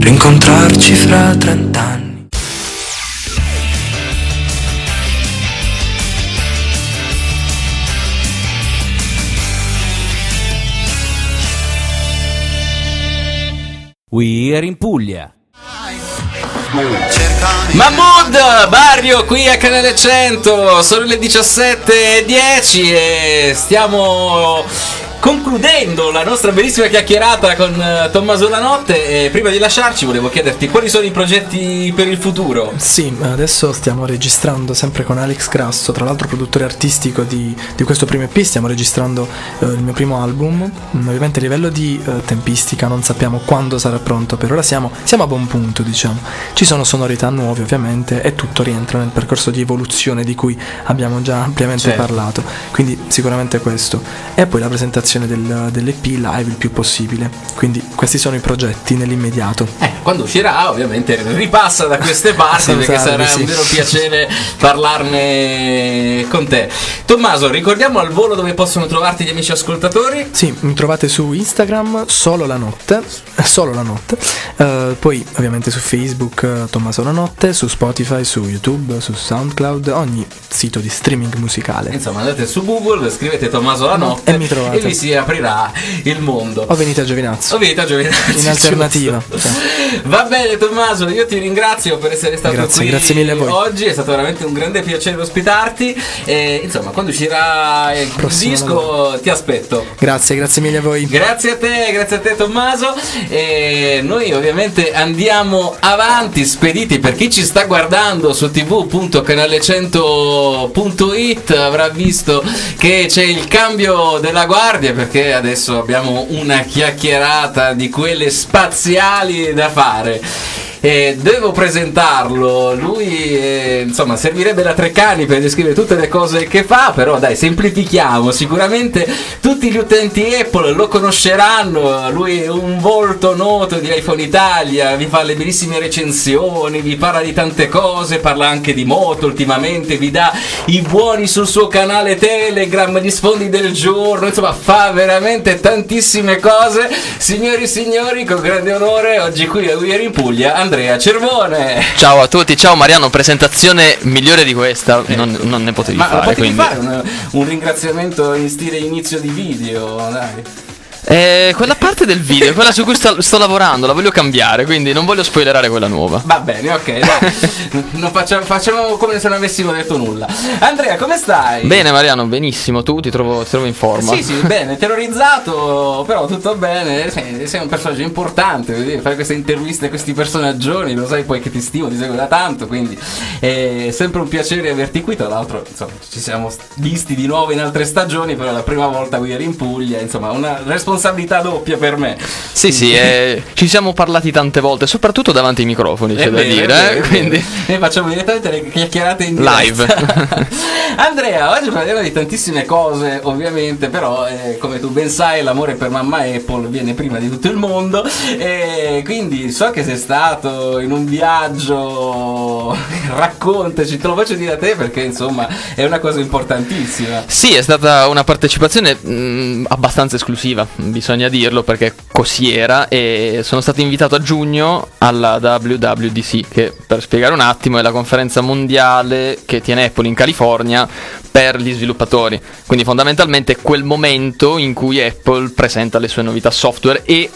Rincontrarci fra trent'anni. We're in Puglia. Mahmood, Barrio qui a Canale 100, sono le 17.10 e stiamo concludendo la nostra bellissima chiacchierata con eh, Tommaso La Notte e prima di lasciarci volevo chiederti quali sono i progetti per il futuro? Sì, adesso stiamo registrando sempre con Alex Grasso, tra l'altro produttore artistico di, di questo primo EP, stiamo registrando eh, il mio primo album, Mm, ovviamente a livello di eh, tempistica non sappiamo quando sarà pronto, per ora siamo, siamo a buon punto diciamo, ci sono sonorità nuove ovviamente e tutto rientra nel percorso di evoluzione di cui abbiamo già ampiamente Certo. parlato, quindi sicuramente questo e poi la presentazione del, dell'EP live il più possibile, quindi questi sono i progetti nell'immediato. Eh, quando uscirà ovviamente ripassa da queste parti perché Salve, sarà sì. un vero piacere parlarne con te. Tommaso, ricordiamo al volo dove possono trovarti gli amici ascoltatori? Sì, mi trovate su Instagram solo la notte, <laughs> solo la notte, Eh, poi ovviamente su Facebook Tommaso la notte, su Spotify, su YouTube, su SoundCloud, ogni sito di streaming musicale. Insomma, andate su Google, scrivete Tommaso la notte E mi trovate. vi si aprirà il mondo. O venite a Giovinazzo. O venite a Giovinazzi. In alternativa. Va bene Tommaso, io ti ringrazio per essere stato Grazie, qui grazie mille a voi. oggi, è stato veramente un grande piacere ospitarti e insomma quando uscirà il Prossimo disco ti aspetto. Grazie, grazie mille a voi. Grazie a te, grazie a te Tommaso. E noi ovviamente andiamo avanti, spediti per chi ci sta guardando su tv.canale100.it avrà visto che c'è il cambio della guardia perché adesso abbiamo una chiacchierata di quelle spaziali da fare. E devo presentarlo, lui eh, insomma servirebbe da Treccani per descrivere tutte le cose che fa, però dai semplifichiamo, sicuramente tutti gli utenti Apple lo conosceranno, lui è un volto noto di iPhone Italia, vi fa le bellissime recensioni, vi parla di tante cose, parla anche di moto ultimamente, vi dà i buoni sul suo canale Telegram, gli sfondi del giorno, insomma fa veramente tantissime cose. Signori e signori, con grande onore, oggi qui a Uier in Puglia, Andrea Cervone. Ciao a tutti, ciao Mariano, presentazione migliore di questa, non, non ne potevi Ma fare. potevi quindi. fare un, un ringraziamento in stile inizio di video, dai. Eh, quella parte del video, quella su cui sto, sto lavorando, la voglio cambiare, quindi non voglio spoilerare quella nuova. Va bene, ok, dai. <laughs> facciamo, facciamo come se non avessimo detto nulla. Andrea, come stai? Bene Mariano, benissimo, tu ti trovo, ti trovo in forma. Sì, sì, bene, terrorizzato, però tutto bene. Sei, sei un personaggio importante, vedi, fare queste interviste a questi personaggioni, lo sai poi che ti stimo, ti seguo da tanto, quindi è sempre un piacere averti qui. Tra l'altro, insomma, ci siamo visti di nuovo in altre stagioni, però la prima volta qui eri in Puglia, insomma, una responsabilità doppia per me. Sì, sì, eh, ci siamo parlati tante volte, soprattutto davanti ai microfoni, c'è È da vero, dire, è vero, eh, quindi Noi facciamo direttamente le chiacchierate in diretta. live. <laughs> Andrea, oggi parliamo di tantissime cose, ovviamente, però eh, come tu ben sai, l'amore per mamma Apple viene prima di tutto il mondo e quindi so che sei stato in un viaggio, <laughs> raccontaci, te lo faccio dire a te perché insomma è una cosa importantissima. Sì, è stata una partecipazione mh, abbastanza esclusiva, bisogna dirlo perché così era e sono stato invitato a giugno alla WWDC che per spiegare un attimo è la conferenza mondiale che tiene Apple in California per gli sviluppatori. Quindi fondamentalmente è quel momento in cui Apple presenta le sue novità software e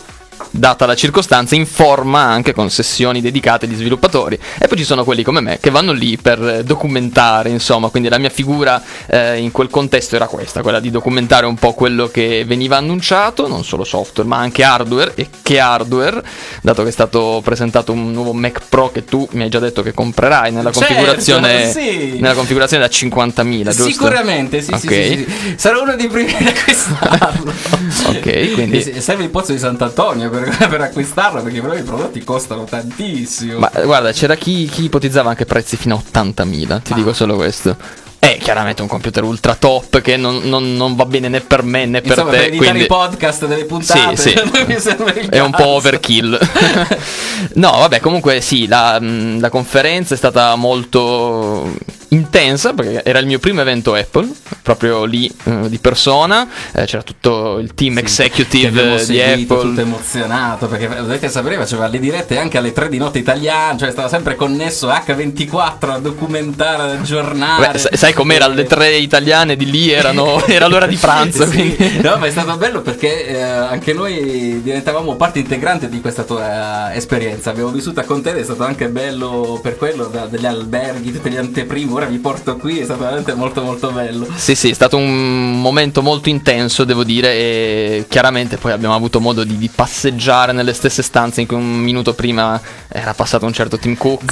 data la circostanza, informa anche con sessioni dedicate agli sviluppatori. E poi ci sono quelli come me che vanno lì per eh, documentare, insomma, quindi la mia figura eh, in quel contesto era questa, quella di documentare un po' quello che veniva annunciato, non solo software, ma anche hardware e che hardware, dato che è stato presentato un nuovo Mac Pro che tu mi hai già detto che comprerai nella Certo, configurazione sì. nella configurazione da 50.000, giusto? Sicuramente, sì, Ok. sì, sì, sì. Sarò uno dei primi ad <laughs> acquistarlo. <laughs> Ok, quindi- E se- serve il pozzo di Sant'Antonio per, <laughs> per acquistarlo perché però i prodotti costano tantissimo. Ma guarda, c'era chi, chi ipotizzava anche prezzi fino a 80.000, ti dico solo questo. È chiaramente un computer ultra top che non, non- non va bene né per me né per Insomma, per te. editare Quindi... i podcast delle puntate Sì, <laughs> sì. È un po' overkill. <laughs> no, vabbè, comunque sì, la, la conferenza è stata molto intensa perché era il mio primo evento Apple, proprio lì eh, di persona. Eh, c'era tutto il team Ti executive di seguito, Apple. tutto emozionato perché dovete sapere faceva le dirette anche alle 3 di notte italiane cioè stava sempre connesso H24 a documentare a aggiornare Beh, sai, sai com'era? Le tre italiane di lì erano, <laughs> era l'ora di pranzo. Sì, no, ma è stato bello perché eh, anche noi diventavamo parte integrante di questa tua eh, esperienza. Abbiamo vissuta con te ed è stato anche bello per quello, da- degli alberghi, tutte le anteprime. Ora vi porto qui, è stato veramente molto molto bello. Sì, sì, è stato un momento molto intenso, devo dire, e chiaramente poi abbiamo avuto modo di, di passeggiare nelle stesse stanze in cui un minuto prima era passato un certo Tim Cook,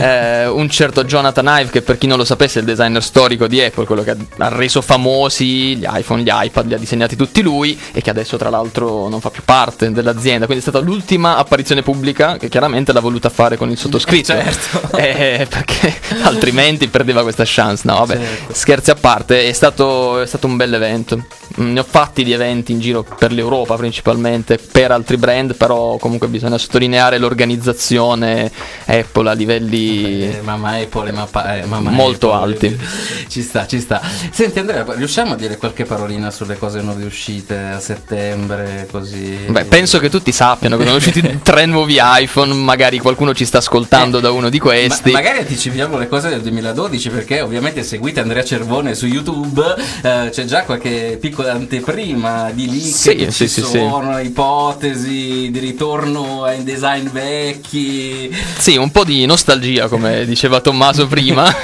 eh, un certo Jonathan Ive che per chi non lo sapesse è il designer storico di Apple, quello che ha, reso famosi gli iPhone, gli iPad, li ha disegnati tutti lui e che adesso tra l'altro non fa più parte dell'azienda, quindi è stata l'ultima apparizione pubblica che chiaramente l'ha voluta fare con il sottoscritto, Certo. <laughs> Eh, perché <laughs> altrimenti perdeva questa chance, no vabbè. Certo. Scherzi a parte, è stato, è stato un bel evento. Mm, Ne ho fatti di eventi in giro per l'Europa principalmente, per altri brand, però comunque bisogna sottolineare l'organizzazione Apple a livelli Eh, mamma Apple e mappa- eh, mamma molto Apple, alti. <laughs> ci sta, ci sta. Senti Andrea, riusciamo a dire qualche parolina sulle cose nuove uscite a settembre, così? Beh, penso che tutti sappiano che sono usciti <laughs> tre nuovi iPhone, magari qualcuno ci sta ascoltando da uno di questi. Ma- magari anticipiamo le cose del 2012 perché ovviamente seguite Andrea Cervone su YouTube, eh, c'è già qualche piccola anteprima di leak Sì, che sì, ci sì, sono, ipotesi di ritorno ai design vecchi. Sì, un po' di nostalgia, come diceva Tommaso <laughs> prima, <laughs>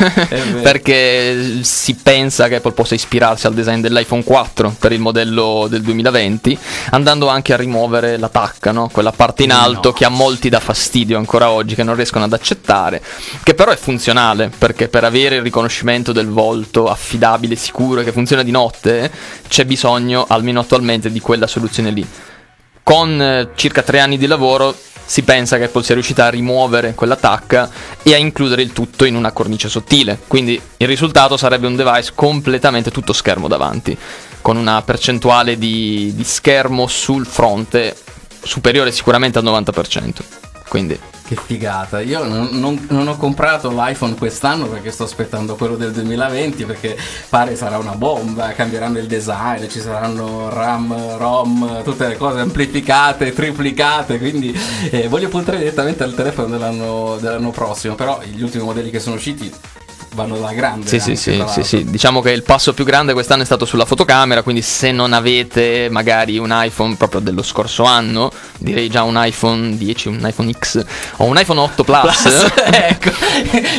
perché si pensa che Apple possa ispirarsi al design dell'iPhone 4 per il modello del 2020, andando anche a rimuovere la tacca, no? quella parte in alto che a molti dà fastidio ancora oggi, che non riescono ad accettare, che però è funzionale, perché per avere il riconoscimento del volto affidabile, sicuro, che funziona di notte, c'è bisogno, almeno attualmente, di quella soluzione lì con eh, circa tre anni di lavoro si pensa che Apple sia riuscita a rimuovere quella tacca e a includere il tutto in una cornice sottile. Quindi il risultato sarebbe un device completamente tutto schermo davanti, con una percentuale di, di schermo sul fronte superiore sicuramente al 90%. Quindi Che figata, io non, non- non ho comprato l'iPhone quest'anno perché sto aspettando quello del 2020 perché pare sarà una bomba, cambieranno il design, ci saranno RAM, ROM, tutte le cose amplificate, triplicate, quindi eh, voglio puntare direttamente al telefono dell'anno, dell'anno prossimo, però gli ultimi modelli che sono usciti vanno alla grande. Sì, sì, anche, sì, sì, sì. Diciamo che il passo più grande quest'anno è stato sulla fotocamera, quindi se non avete magari un iPhone proprio dello scorso anno, direi già un iPhone 10, un iPhone X o un iPhone 8 Plus, <laughs> ecco,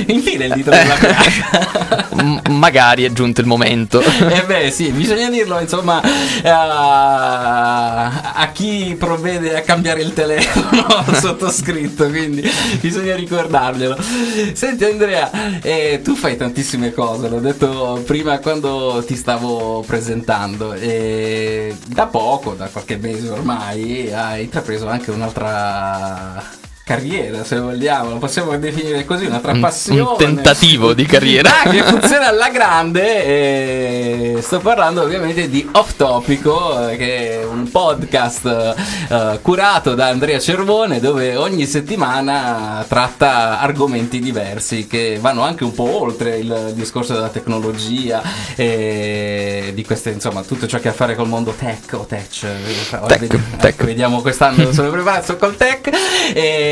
infine il dito della piaga. m- magari è giunto il momento. Eh beh sì, bisogna dirlo insomma a, a chi provvede a cambiare il telefono <laughs> sottoscritto, quindi bisogna ricordarglielo. Senti Andrea, eh, tu fai tantissime cose, l'ho detto prima quando ti stavo presentando e da poco, da qualche mese ormai, hai intrapreso anche un'altra carriera se vogliamo, lo possiamo definire così, un'altra Un- passione. un tentativo di <laughs> carriera. Ah, che funziona alla grande e sto parlando ovviamente di Off Topico eh, che è un podcast eh, curato da Andrea Cervone dove ogni settimana tratta argomenti diversi che vanno anche un po' oltre il discorso della tecnologia e di queste insomma tutto ciò che ha a fare col mondo tech o tech, Tech, vedi- tech. ecco, vediamo quest'anno sono preparato col tech e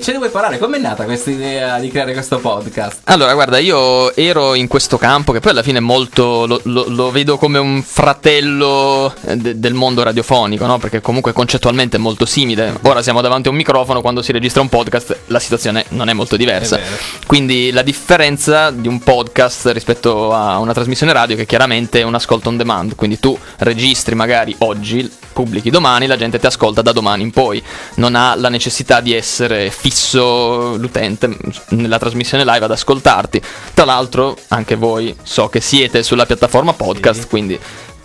ce ne vuoi parlare com'è nata questa idea di creare questo podcast Allora, guarda, io ero in questo campo che poi alla fine è molto lo, lo- lo vedo come un fratello eh, de- del mondo radiofonico, no? Perché comunque concettualmente è molto simile. Ora siamo davanti a un microfono, quando si registra un podcast la situazione non è molto diversa. È. Quindi la differenza di un podcast rispetto a una trasmissione radio che chiaramente è un ascolto on demand, quindi tu registri magari oggi, pubblichi. Domani, la gente ti ascolta da domani in poi, non ha la necessità di essere fisso l'utente nella trasmissione live ad ascoltarti. Tra l'altro anche voi so che siete sulla piattaforma podcast, quindi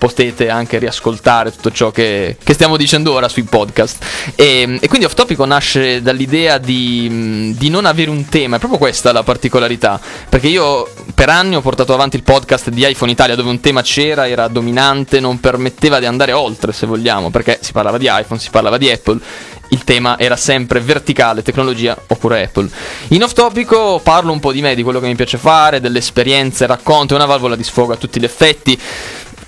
potete anche riascoltare tutto ciò che, che stiamo dicendo ora sui podcast. E, e quindi Off Topico nasce dall'idea di, di non avere un tema, è proprio questa la particolarità. Perché io per anni ho portato avanti il podcast di iPhone Italia dove un tema c'era, era dominante, non permetteva di andare oltre se vogliamo, perché si parlava di iPhone, si parlava di Apple. Il tema era sempre verticale, tecnologia oppure Apple. In off topico parlo un po' di me, di quello che mi piace fare, delle esperienze, racconto, è una valvola di sfogo a tutti gli effetti.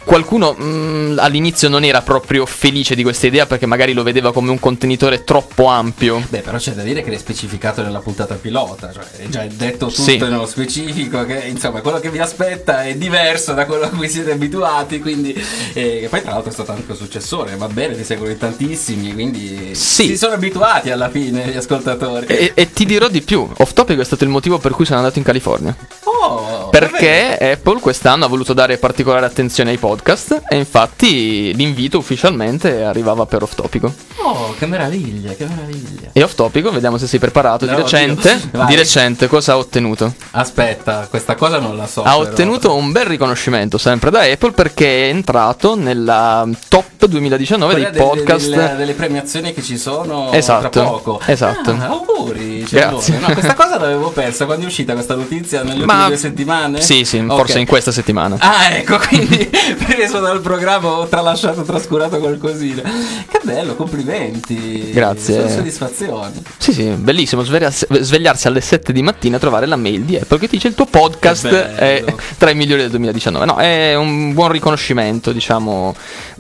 Qualcuno mm, all'inizio non era proprio felice di questa idea perché magari lo vedeva come un contenitore troppo ampio. Beh, però c'è da dire che l'hai specificato nella puntata pilota, cioè è già detto tutto Sì. nello specifico, che insomma quello che vi aspetta è diverso da quello a cui siete abituati, quindi eh, che poi tra l'altro è stato anche un successore, va bene, ti seguono tantissimi, quindi Sì. si sono abituati alla fine gli ascoltatori. E, e ti dirò di più, off topic è stato il motivo per cui sono andato in California. Oh, Perché Apple quest'anno ha voluto dare particolare attenzione ai podcast e infatti l'invito ufficialmente arrivava per off topico. Oh, che meraviglia, che meraviglia. E off topico, vediamo se sei preparato. No, di recente, di recente cosa ha ottenuto? Aspetta, questa cosa non la so. ha però. ottenuto un bel riconoscimento sempre da Apple perché è entrato nella top 2019 Quella dei delle- podcast. delle, delle premiazioni che ci sono Esatto, tra poco. esatto. Ah, auguri. Grazie. Cervone. No, questa cosa l'avevo persa quando è uscita questa notizia nelle Ma due settimane. Sì, sì, Ok. forse in questa settimana. Ah, ecco, <laughs> quindi preso dal programma ho tralasciato, trascurato qualcosina. Che bello, complimenti. Grazie. Sono soddisfazioni. Sì, sì, bellissimo svegliarsi, svegliarsi alle 7 di mattina e trovare la mail di Apple che ti dice il tuo podcast è tra i migliori del 2019. No, è un buon riconoscimento, diciamo.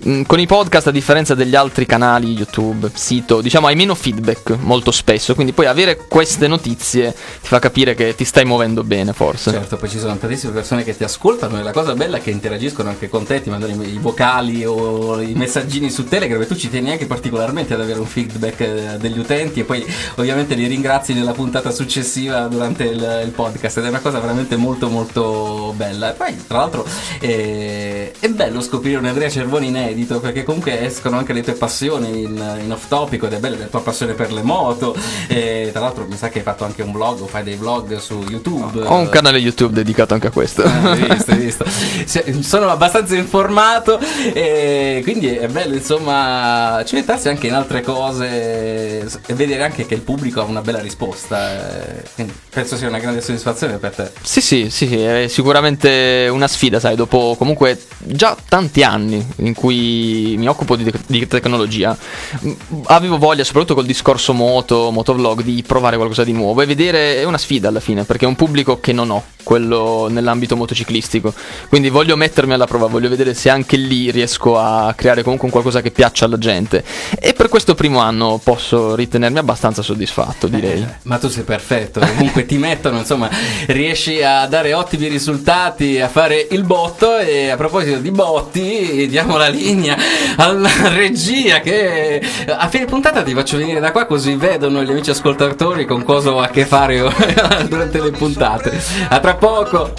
Mm, Con i podcast, a differenza degli altri canali, YouTube, sito, diciamo, hai meno feedback molto spesso. Quindi poi avere queste notizie ti fa capire che ti stai muovendo bene, forse. Certo, poi ci sono tantissime persone che ti ascoltano e la cosa bella è che interagiscono anche con te, ti mandano i, i vocali o i messaggini su Telegram e tu ci tieni anche particolarmente ad avere un feedback eh, degli utenti e poi ovviamente li ringrazi nella puntata successiva durante il, il podcast ed è una cosa veramente molto molto bella. E poi tra l'altro eh, è bello scoprire un Andrea Cervoni inedito perché comunque escono anche le tue passioni in, in off topic ed è bella la tua passione per le moto e tra l'altro mi sa che hai fatto anche un blog o fai dei vlog su YouTube. Ho un canale YouTube dedicato anche a questo. Ah, hai visto, hai visto. Se- Sono abbastanza informato e quindi è bello insomma cimentarsi anche in altre cose e vedere anche che il pubblico ha una bella risposta. eh, quindi penso sia una grande soddisfazione per te. Sì, sì, sì, sì, è sicuramente una sfida, sai, dopo comunque già tanti anni in cui mi occupo di, di tecnologia, mh, avevo voglia, soprattutto col discorso moto, motovlog, di provare qualcosa di nuovo e vedere, è una sfida alla fine, perché è un pubblico che non ho, quello nell'ambito motociclistico, quindi voglio mettermi alla prova, voglio vedere se anche lì riesco a creare comunque un qualcosa che piaccia alla gente e per questo primo anno posso ritenermi abbastanza soddisfatto, direi. Ma tu sei perfetto, comunque ti mettono, insomma, riesci a dare ottimi risultati, a fare il botto e a proposito di botti, diamo la linea alla regia che a fine puntata ti faccio venire da qua così vedono gli amici ascoltatori con cosa ho a che fare <laughs> durante le puntate. A tra poco.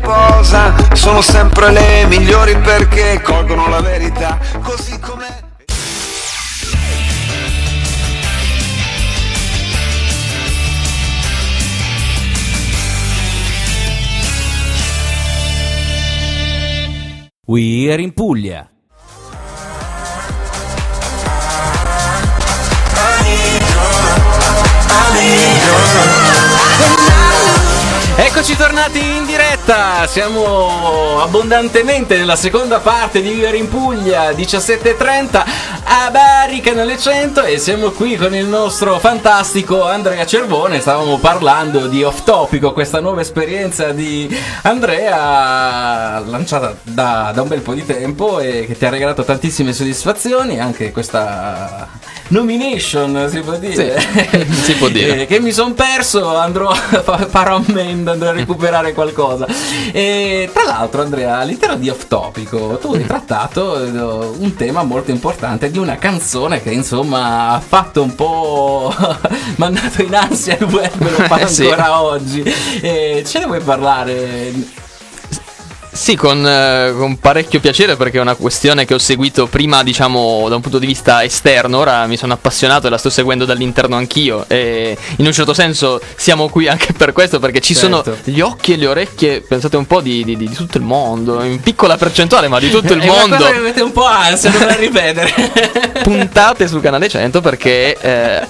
Posa, sono sempre le migliori perché colgono la verità così com'è. We're in Puglia. Eccoci tornati in diretta, siamo abbondantemente nella seconda parte di Vivere in Puglia, 17.30 a Bari, canale 100 e siamo qui con il nostro fantastico Andrea Cervone, stavamo parlando di Off Topico, questa nuova esperienza di Andrea lanciata da, da un bel po' di tempo e che ti ha regalato tantissime soddisfazioni, anche questa nomination si può dire. <laughs> si può <laughs> dire. Che mi sono perso, andrò fa- farò ammenda, andrò a recuperare qualcosa. E tra l'altro, Andrea, all'interno di Off Topico, tu hai trattato eh, un tema molto importante di una canzone che insomma ha fatto un po' <laughs> mandato in ansia il web, lo fa Sì. ancora oggi. E ce ne vuoi parlare? Sì, con, eh, con parecchio piacere perché è una questione che ho seguito prima, diciamo, da un punto di vista esterno, ora mi sono appassionato e la sto seguendo dall'interno anch'io e in un certo senso siamo qui anche per questo perché ci Certo. sono gli occhi e le orecchie, pensate un po' di, di- di tutto il mondo, in piccola percentuale ma di tutto il <laughs> È una mondo, cosa che avete un po' ansia, dovrei ripetere. <laughs> puntate sul canale 100 perché... eh,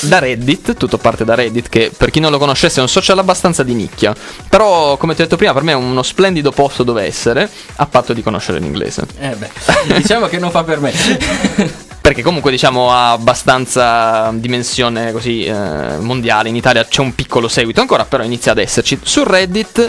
da Reddit, tutto parte da Reddit, che per chi non lo conoscesse è un social abbastanza di nicchia. Però, come ti ho detto prima, per me è uno splendido posto dove essere, a patto di conoscere l'inglese. Eh beh, <laughs> diciamo che non fa per me. <laughs> Perché comunque diciamo ha abbastanza dimensione così eh, mondiale. In Italia c'è un piccolo seguito ancora, però inizia ad esserci. Su Reddit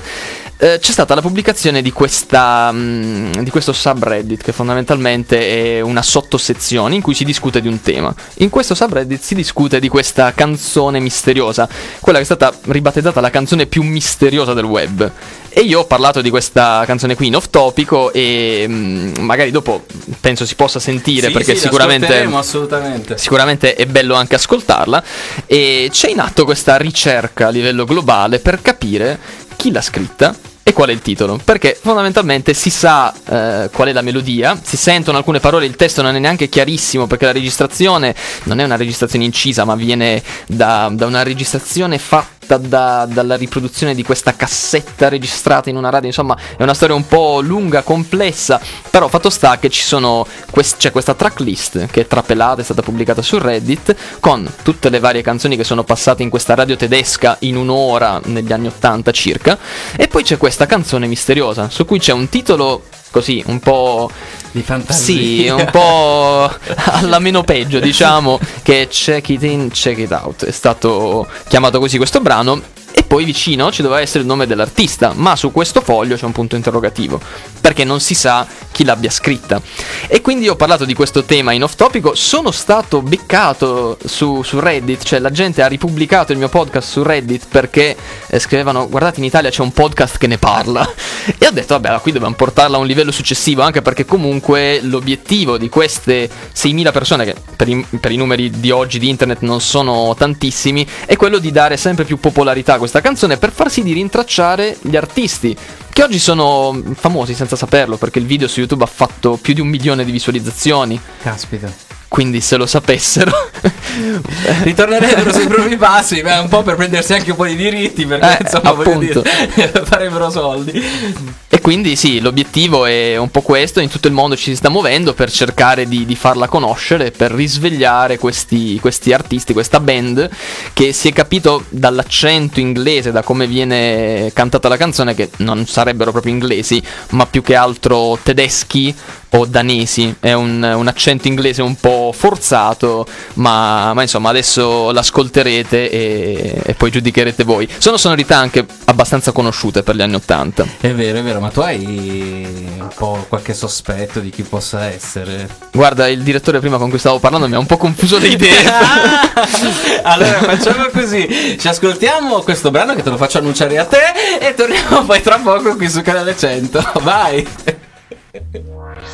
eh, c'è stata la pubblicazione di, questa, mm, di questo subreddit che fondamentalmente è una sottosezione in cui si discute di un tema. In questo subreddit si discute di questa canzone misteriosa, quella che è stata ribattezzata la canzone più misteriosa del web. E io ho parlato di questa canzone qui in off topico e mm, magari dopo penso si possa sentire Sì, perché sì, sicuramente assolutamente. Sicuramente è bello anche ascoltarla e c'è in atto questa ricerca a livello globale per capire chi l'ha scritta e qual è il titolo, perché fondamentalmente si sa eh, qual è la melodia, si sentono alcune parole, il testo non è neanche chiarissimo perché la registrazione non è una registrazione incisa ma viene da, da una registrazione fatta da- dalla riproduzione di questa cassetta registrata in una radio, insomma è una storia un po' lunga, complessa, però fatto sta che ci sono quest- c'è questa tracklist che è trapelata, è stata pubblicata su Reddit con tutte le varie canzoni che sono passate in questa radio tedesca in un'ora negli anni 80 circa. E poi c'è questa questa canzone misteriosa, su cui c'è un titolo così, un po'... Di fantasia. Sì, un po' <laughs> alla meno peggio, diciamo, che è Check It In, Check It Out. È stato chiamato così questo brano. E poi vicino ci doveva essere il nome dell'artista, ma su questo foglio c'è un punto interrogativo, perché non si sa chi l'abbia scritta. E quindi ho parlato di questo tema in off topico, sono stato beccato su, su Reddit, cioè la gente ha ripubblicato il mio podcast su Reddit perché eh, scrivevano guardate in Italia c'è un podcast che ne parla. <laughs> E ho detto vabbè, qui dobbiamo portarla a un livello successivo, anche perché comunque l'obiettivo di queste 6.000 persone, che per i, per i numeri di oggi di internet non sono tantissimi, è quello di dare sempre più popolarità questa canzone per far sì di rintracciare gli artisti che oggi sono famosi senza saperlo perché il video su YouTube ha fatto più di un milione di visualizzazioni. Caspita. Quindi se lo sapessero <laughs> Ritornerebbero sui propri passi, ma un po' per prendersi anche un po' di diritti, perché Eh, insomma appunto. dire, <laughs> farebbero soldi. E quindi sì, l'obiettivo è un po' questo, in tutto il mondo ci si sta muovendo per cercare di, di farla conoscere, per risvegliare questi, questi artisti, questa band, che si è capito dall'accento inglese, da come viene cantata la canzone, che non sarebbero proprio inglesi, ma più che altro tedeschi o danesi, è un, un accento inglese un po' forzato, ma, ma insomma adesso l'ascolterete e, e poi giudicherete voi. Sono sonorità anche abbastanza conosciute per gli anni 80. È vero, è vero, ma tu hai un po' qualche sospetto di chi possa essere? Guarda, il direttore prima con cui stavo parlando mi ha un po' confuso le idee. <laughs> allora facciamo così, ci ascoltiamo questo brano che te lo faccio annunciare a te e torniamo poi tra poco qui su Canale 100. Vai! Música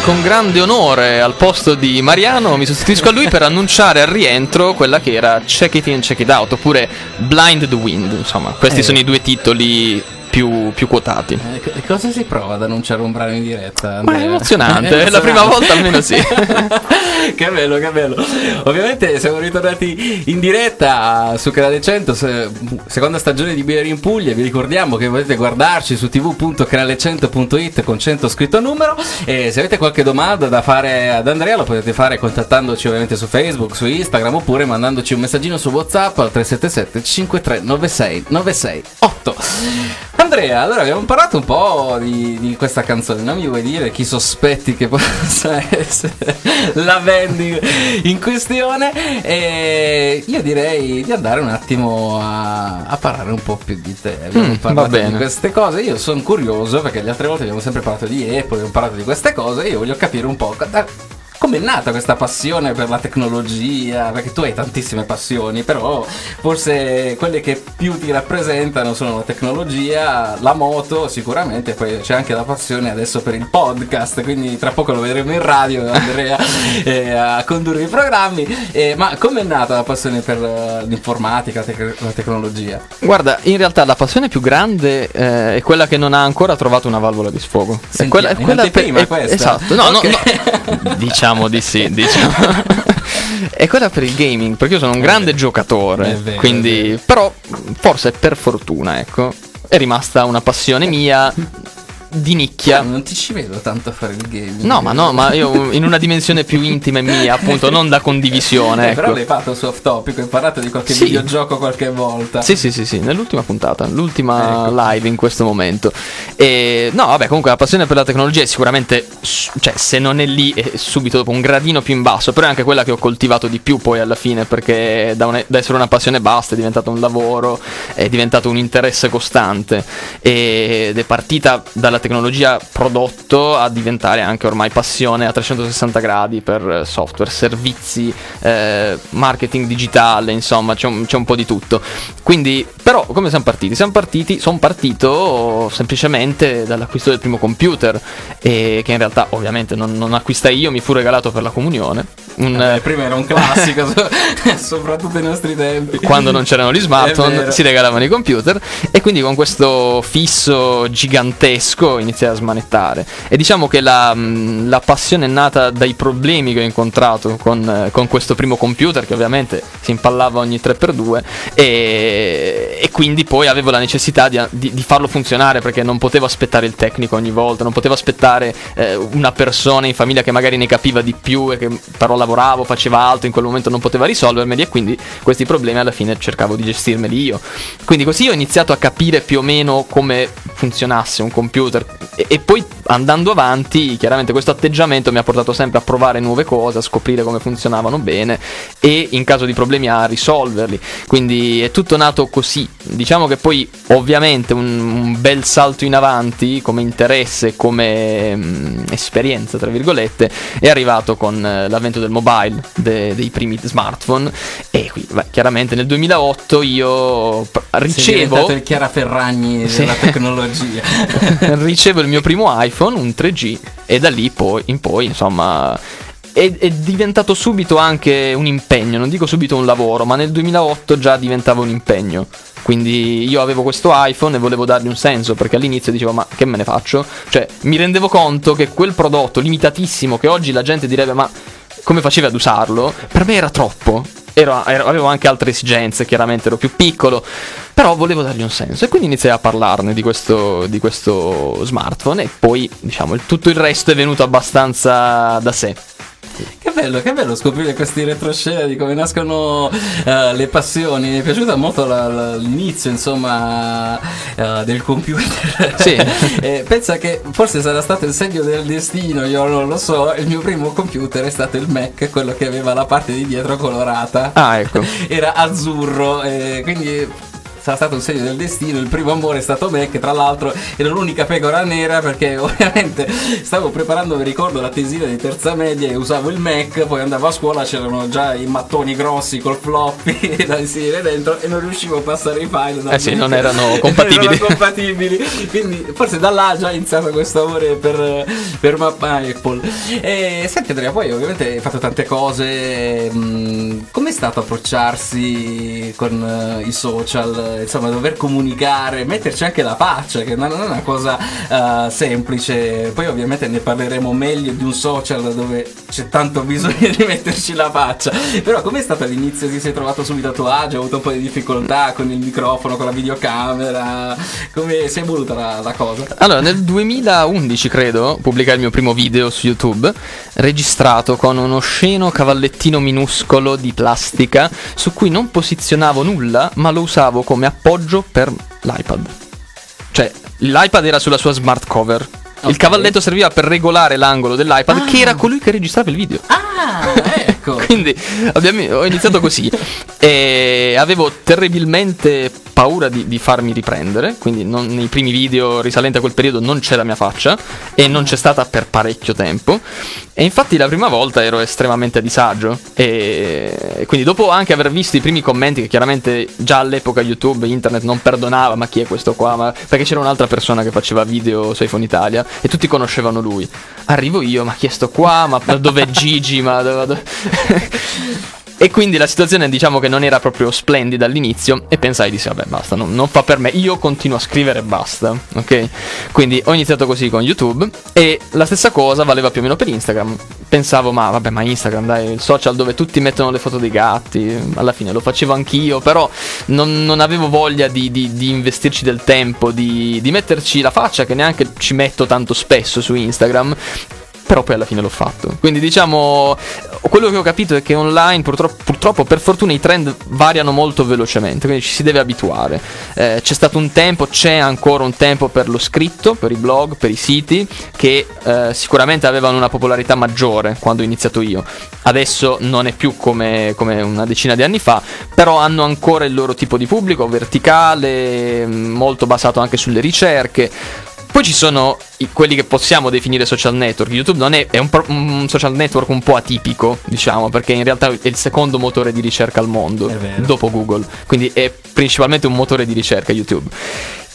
E con grande onore al posto di Mariano mi sostituisco a lui per annunciare al rientro quella che era Check It In, Check It Out, oppure Blind the Wind. Insomma, questi Eh. sono i due titoli più, più quotati. Eh, co- cosa si prova ad annunciare un brano in diretta? Ma è emozionante, è la prima volta almeno sì. <laughs> che bello, che bello. Ovviamente siamo ritornati in diretta su Canale 1, se- seconda stagione di Beer in Puglia. Vi ricordiamo che potete guardarci su tv.canale100.it con 100 scritto a numero. E se avete qualche domanda da fare ad Andrea, lo potete fare contattandoci ovviamente su Facebook, su Instagram oppure mandandoci un messaggino su WhatsApp al 377 5396 968. Andrea, allora abbiamo parlato un po' di, di questa canzone, non mi vuoi dire chi sospetti che <laughs> possa essere la band in- in questione? E io direi di andare un attimo a, a parlare un po' più di te. Abbiamo Mm, parlato va bene. di queste cose, io sono curioso perché le altre volte abbiamo sempre parlato di Apple, abbiamo parlato di queste cose, io voglio capire un po' da- Com'è nata questa passione per la tecnologia? Perché tu hai tantissime passioni, però forse quelle che più ti rappresentano sono la tecnologia, la moto sicuramente, poi c'è anche la passione adesso per il podcast, quindi tra poco lo vedremo in radio Andrea <laughs> eh, a condurre i programmi. Eh, ma com'è nata la passione per eh, l'informatica, tec- la tecnologia? Guarda, in realtà la passione più grande eh, è quella che non ha ancora trovato una valvola di sfogo. è Sentiamo, quella, è quella anteprima è- questa? Esatto, no, Ok. no, no. <laughs> <laughs> diciamo di sì, <laughs> diciamo. è quella per il gaming, perché io sono un grande giocatore, vero, quindi però forse per fortuna, ecco, è rimasta una passione mia di nicchia. Non ti ci vedo tanto a fare il gaming. No, ma no, ma io in una dimensione più intima e mia, appunto, non da condivisione, Eh, Però ecco. l'hai fatto su off topic, hai parlato di qualche Sì. videogioco qualche volta. Sì, sì, sì, sì, nell'ultima puntata, l'ultima Ecco. live in questo momento. E no, vabbè, comunque la passione per la tecnologia è sicuramente, cioè, se non è lì, è subito dopo un gradino più in basso, però è anche quella che ho coltivato di più poi alla fine, perché da, un- da essere una passione basta, è diventato un lavoro, è diventato un interesse costante ed è partita dalla tecnologia prodotto a diventare anche ormai passione a 360 gradi per eh, software, servizi, eh, marketing digitale, insomma, c'è un, c'è un po' di tutto. Quindi, però, come siamo partiti? Siamo partiti, sono partito semplicemente dall'acquisto del primo computer, e che in realtà ovviamente non, non acquistai io, mi fu regalato per la comunione. Un, Eh, prima era un classico, so- <laughs> soprattutto ai nostri tempi. quando non c'erano gli smartphone si regalavano i computer e quindi con questo fisso gigantesco iniziai a smanettare e diciamo che la, mh, la passione è nata dai problemi che ho incontrato con, eh, con questo primo computer che ovviamente si impallava ogni 3x2 e, e quindi poi avevo la necessità di, di- di farlo funzionare perché non potevo aspettare il tecnico ogni volta, non potevo aspettare eh, una persona in famiglia che magari ne capiva di più e che però lavoravo, faceva altro, in quel momento non poteva risolvermeli e quindi questi problemi alla fine cercavo di gestirmeli io. Quindi così ho iniziato a capire più o meno come funzionasse un computer e, e poi andando avanti chiaramente questo atteggiamento mi ha portato sempre a provare nuove cose, a scoprire come funzionavano bene e in caso di problemi a risolverli. Quindi è tutto nato così. Diciamo che poi ovviamente un, un bel salto in avanti come interesse, come mm, esperienza tra virgolette è arrivato con eh, l'avvento del mobile, de- dei primi smartphone e qui beh, chiaramente nel 2008 io Sei ricevo diventato il Chiara Ferragni Sì. della tecnologia. <laughs> <laughs> ricevo il mio primo iPhone, un 3G, e da lì poi, in poi, insomma, è, è diventato subito anche un impegno, non dico subito un lavoro, ma nel 2008 già diventava un impegno. Quindi io avevo questo iPhone e volevo dargli un senso, perché all'inizio dicevo ma che me ne faccio? Cioè mi rendevo conto che quel prodotto limitatissimo che oggi la gente direbbe ma come facevi ad usarlo? Per me era troppo. Ero- ero- avevo anche altre esigenze, chiaramente ero più piccolo, però volevo dargli un senso e quindi iniziai a parlarne di questo, di questo smartphone e poi diciamo tutto il resto è venuto abbastanza da sé. Che bello, che bello scoprire questi retroscena di come nascono eh, le passioni. Mi è piaciuto molto la- la- l'inizio, insomma, eh, del computer. Sì. <laughs> Eh, pensa che forse sarà stato il segno del destino, io non lo so. Il mio primo computer è stato il Mac, quello che aveva la parte di dietro colorata. Ah, ecco. <laughs> Era azzurro, eh, quindi sarà stato un segno del destino. Il primo amore è stato Mac, tra l'altro ero l'unica pecora nera perché <laughs> ovviamente stavo preparando, mi ricordo, la tesina di terza media e usavo il Mac, poi andavo a scuola, c'erano già i mattoni grossi col floppy <laughs> da inserire dentro e non riuscivo a passare i file. Eh sì, <laughs> non erano compatibili. Non erano compatibili. Quindi forse da là già è iniziato questo amore per, per mappa Apple. E senti Andrea, poi ovviamente hai fatto tante cose. Come com'è stato approcciarsi con eh, i social, insomma, dover comunicare, metterci anche la faccia, che non è una cosa eh, semplice. Poi ovviamente ne parleremo meglio di un social dove c'è tanto bisogno di metterci la faccia. Però com'è stato all'inizio? Ti sei trovato subito a tuo agio? Hai avuto un po' di difficoltà con il microfono, con la videocamera? Come si è evoluta la, la cosa? Allora, nel 2011 credo, pubblicai il mio primo video su YouTube, registrato con uno sceno cavallettino minuscolo di plastica su cui non posizionavo nulla, ma lo usavo come appoggio per l'iPad. Cioè, l'iPad era sulla sua smart cover. Il cavalletto serviva per regolare l'angolo dell'iPad, che era colui che registrava il video. Ah, ecco. Quindi abbiamo- ho iniziato così <laughs> e avevo terribilmente paura di, di farmi riprendere, quindi non- nei primi video risalenti a quel periodo non c'è la mia faccia e non c'è stata per parecchio tempo e infatti la prima volta ero estremamente a disagio e quindi dopo anche aver visto i primi commenti che chiaramente già all'epoca YouTube, internet non perdonava, ma chi è questo qua? Ma- perché c'era un'altra persona che faceva video su iPhone Italia e tutti conoscevano lui. Arrivo io, ma chi è sto qua? Ma dov'è Gigi? Ma dove- dove- E quindi la situazione diciamo che non era proprio splendida all'inizio e pensai di vabbè basta, non, non fa per me, io continuo a scrivere e basta, ok? Quindi ho iniziato così con YouTube e la stessa cosa valeva più o meno per Instagram. Pensavo ma vabbè ma Instagram dai, il social dove tutti mettono le foto dei gatti, alla fine lo facevo anch'io, però non, non avevo voglia di, di- di investirci del tempo, di, di metterci la faccia che neanche ci metto tanto spesso su Instagram però poi alla fine l'ho fatto. Quindi diciamo, quello che ho capito è che online purtroppo, purtroppo per fortuna i trend variano molto velocemente, quindi ci si deve abituare. Eh, c'è stato un tempo, c'è ancora un tempo per lo scritto, per i blog, per i siti, che eh, sicuramente avevano una popolarità maggiore quando ho iniziato io. Adesso non è più come, come una decina di anni fa, però hanno ancora il loro tipo di pubblico, verticale, molto basato anche sulle ricerche. Poi ci sono i- quelli che possiamo definire social network. YouTube non è, è un, un social network un po' atipico, diciamo, perché in realtà è il secondo motore di ricerca al mondo, dopo Google. Quindi è principalmente un motore di ricerca YouTube.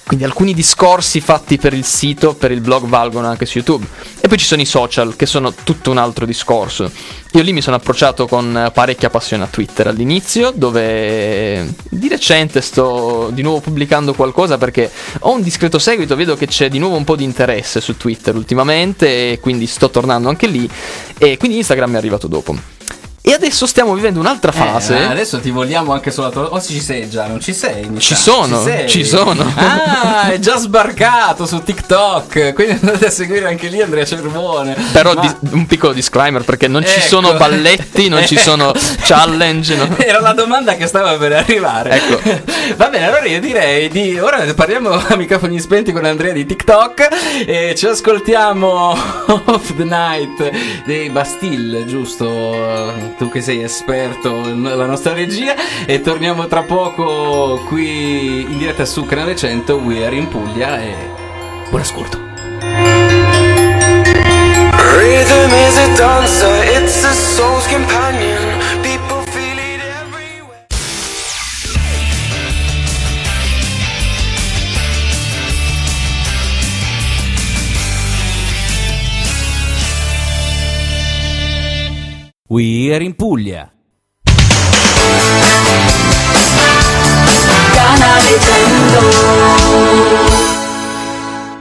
Quindi alcuni discorsi fatti per il sito, per il blog valgono anche su YouTube. E poi ci sono i social, che sono tutto un altro discorso. Io lì mi sono approcciato con eh, parecchia passione a Twitter all'inizio, dove di recente sto di nuovo pubblicando qualcosa perché ho un discreto seguito, vedo che c'è di nuovo un po' di interesse su Twitter ultimamente e quindi sto tornando anche lì. E quindi Instagram è arrivato dopo. E adesso stiamo vivendo un'altra fase. Eh, adesso ti vogliamo anche sulla tua. O ci sei già, non ci sei? Ci sa. sono, sei? ci sono. Ah, è già sbarcato su TikTok. Quindi andate a seguire anche lì Andrea Cervone. Però Ma- di- un piccolo disclaimer perché non ci Ecco. sono balletti, non ci sono <laughs> Ecco. challenge. no? Era la domanda che stava per arrivare. Ecco. Va bene, allora io direi di. Ora parliamo a microfoni spenti con Andrea di TikTok. E ci ascoltiamo <laughs> Off the Night dei Bastille, giusto? Tu che sei esperto nella nostra regia. E torniamo tra poco qui in diretta su Canale 100. We are in Puglia. E buon ascolto. Rhythm is a dancer, it's a soul's companion. We are in Puglia. Canale 100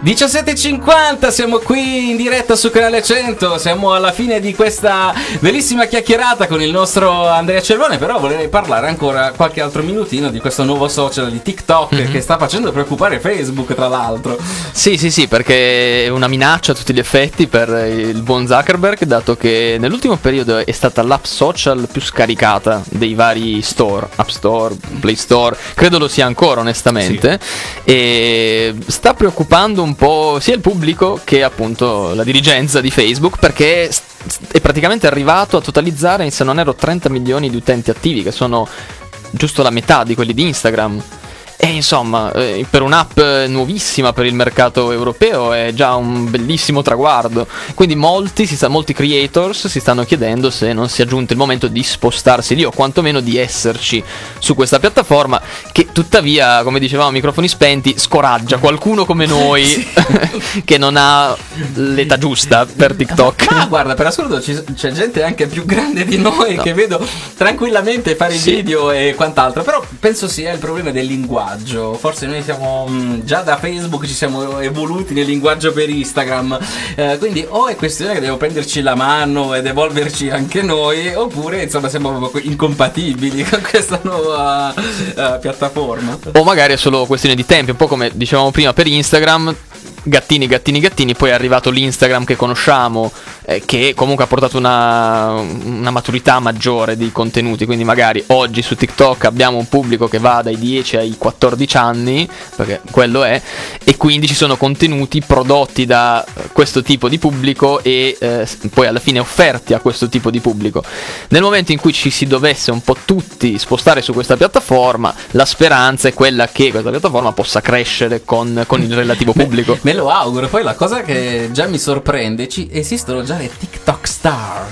17.50, siamo qui in diretta su Canale 100, siamo alla fine di questa bellissima chiacchierata con il nostro Andrea Cervone, però vorrei parlare ancora qualche altro minutino di questo nuovo social di TikTok Mhm. che sta facendo preoccupare Facebook tra l'altro. Sì, sì, sì, perché è una minaccia a tutti gli effetti per il buon Zuckerberg, dato che nell'ultimo periodo è stata l'app social più scaricata dei vari store, App Store, Play Store, credo lo sia ancora onestamente, e sta preoccupando un po' sia il pubblico che appunto la dirigenza di Facebook, perché è praticamente arrivato a totalizzare, se non erro, 30 milioni di utenti attivi, che sono giusto la metà di quelli di Instagram. E insomma, eh, per un'app nuovissima per il mercato europeo è già un bellissimo traguardo. Quindi molti, si sta, molti creators si stanno chiedendo se non sia giunto il momento di spostarsi lì o quantomeno di esserci su questa piattaforma che tuttavia, come dicevamo microfoni spenti, scoraggia qualcuno come noi <laughs> <laughs> che non ha l'età giusta per TikTok. Ma guarda, per assurdo ci- c'è gente anche più grande di noi che vedo tranquillamente fare i Sì. video e quant'altro. Però penso sia il problema del linguaggio. Forse noi siamo mh, già da Facebook ci siamo evoluti nel linguaggio per Instagram. Eh, quindi o è questione che devo prenderci la mano ed evolverci anche noi, oppure insomma siamo incompatibili <laughs> con questa nuova eh, piattaforma. O magari è solo questione di tempi, un po' come dicevamo prima per Instagram. Gattini, gattini, gattini, poi è arrivato l'Instagram che conosciamo, eh, che comunque ha portato una, una maturità maggiore di contenuti, quindi magari oggi su TikTok abbiamo un pubblico che va dai 10 ai 14 anni, perché quello è, e quindi ci sono contenuti prodotti da eh, questo tipo di pubblico e eh, poi alla fine offerti a questo tipo di pubblico. Nel momento in cui ci si dovesse un po' tutti spostare su questa piattaforma, la speranza è quella che questa piattaforma possa crescere con, con il relativo pubblico. Me lo auguro. Poi la cosa che già mi sorprende, ci esistono già le TikTok star.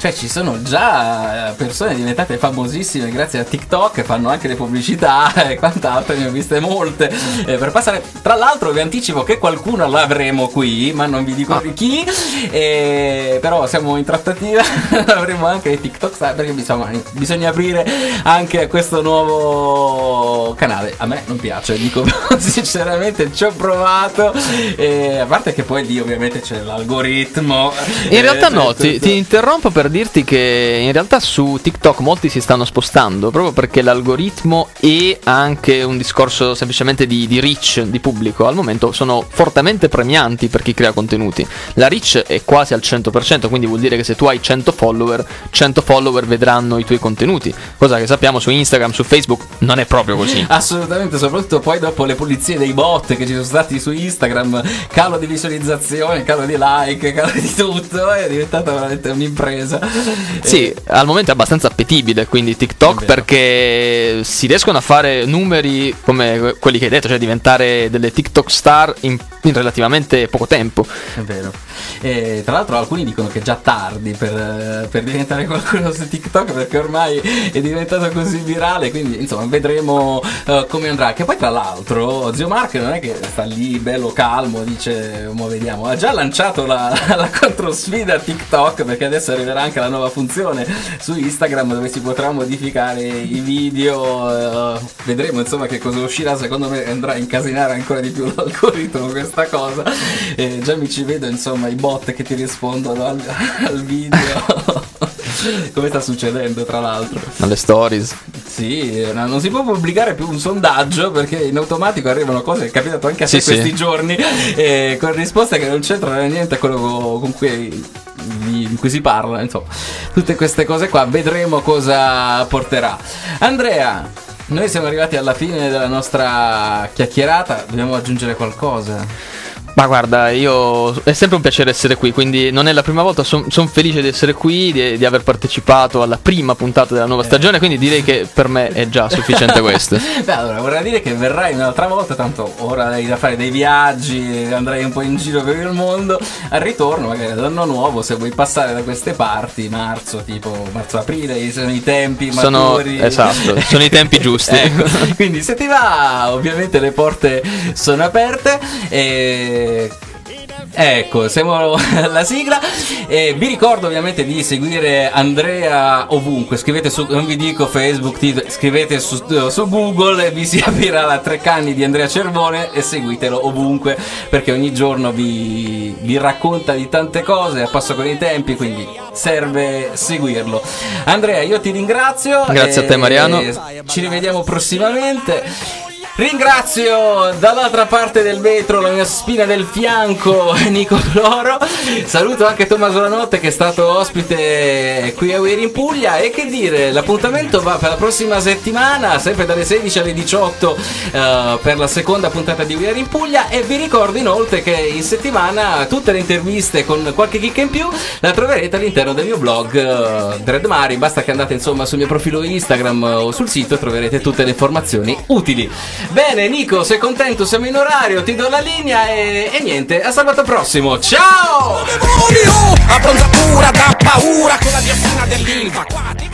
Cioè ci sono già eh, persone diventate famosissime grazie a TikTok che fanno anche le pubblicità <laughs> e quant'altro, ne ho viste molte. eh, per passare, tra l'altro vi anticipo che qualcuno l'avremo qui, ma non vi dico di chi. eh, però siamo in trattativa, <laughs> avremo anche le TikTok star perché bisogna, bisogna aprire anche questo nuovo canale. A me non piace, dico <laughs> sinceramente, ci ho provato. Eh, a parte che poi lì ovviamente c'è l'algoritmo. In eh, realtà no, tutto- ti, ti interrompo per dirti che in realtà su TikTok molti si stanno spostando proprio perché l'algoritmo e anche un discorso semplicemente di, di reach di pubblico al momento sono fortemente premianti per chi crea contenuti. La reach è quasi al 100%, quindi vuol dire che se tu hai 100 follower, 100 follower vedranno i tuoi contenuti, cosa che sappiamo su Instagram, su Facebook non è proprio così. Assolutamente, soprattutto poi dopo le pulizie dei bot che ci sono stati su Instagram, calo di visualizzazione, calo di like, calo di tutto, è diventata veramente un'impresa. Sì, al momento è abbastanza appetibile, quindi TikTok perché si riescono a fare numeri come que- quelli che hai detto, cioè diventare delle TikTok star in, in relativamente poco tempo. È vero. E tra l'altro alcuni dicono che è già tardi per, per diventare qualcuno su TikTok perché ormai è diventato così virale, quindi insomma vedremo eh, come andrà. Che poi tra l'altro Zio Mark non è che sta lì bello calmo, dice mo vediamo, ha già lanciato la, <laughs> la controsfida TikTok perché adesso arriverà anche la nuova funzione su Instagram dove si potrà modificare i video, eh, vedremo insomma che cosa uscirà, secondo me andrà a incasinare ancora di più <laughs> l'algoritmo questa cosa. Eh, già mi ci vedo insomma i bot che ti rispondono al, al video. <laughs> Come sta succedendo tra l'altro? Alle stories. Sì, eh, no, non si può pubblicare più un sondaggio perché in automatico arrivano cose, è capitato anche a te Sì, sì. questi giorni, eh, con risposte che non c'entrano niente a quello co- con cui, di cui si parla, insomma. Tutte queste cose qua, vedremo cosa porterà. Andrea, noi siamo arrivati alla fine della nostra chiacchierata, dobbiamo aggiungere qualcosa. Ma guarda, io è sempre un piacere essere qui, quindi non è la prima volta, sono felice di essere qui, di, di aver partecipato alla prima puntata della nuova stagione, quindi direi che per me è già sufficiente <laughs> questo. Beh, allora vorrei dire che verrai un'altra volta, tanto ora hai da fare dei viaggi, andrai un po' in giro per il mondo. Al ritorno, magari ad anno nuovo, se vuoi passare da queste parti, marzo, tipo marzo-aprile, sono i tempi Sono, maturi. esatto, sono i tempi giusti. <laughs> Ecco, quindi se ti va, ovviamente le porte sono aperte. E... Ecco, siamo <laughs> alla sigla e vi ricordo ovviamente di seguire Andrea ovunque, scrivete su, non vi dico Facebook, ti- scrivete su, su Google e vi si <laughs> aprirà la tre canni di Andrea Cervone e seguitelo ovunque perché ogni giorno vi, vi racconta di tante cose a passo con i tempi, quindi serve seguirlo. Andrea, io ti ringrazio. Grazie a te, Mariano. Ci rivediamo prossimamente. Ringrazio dall'altra parte del vetro la mia spina del fianco <laughs> Nico Floro Saluto anche Tommaso Lanotte che è stato ospite qui a Weir in Puglia. E che dire, l'appuntamento va per la prossima settimana Sempre dalle 16 alle 18 eh, per la seconda puntata di Weir in Puglia. E vi ricordo inoltre che in settimana tutte le interviste con qualche chicca in più La troverete all'interno del mio blog eh, Dread Mari. Basta che andate insomma sul mio profilo Instagram o sul sito e troverete tutte le informazioni utili Bene, Nico, sei contento? Siamo in orario, ti do la linea e, e niente, a sabato prossimo. Ciao! Bronzatura da paura con la diossina dell'Ilva.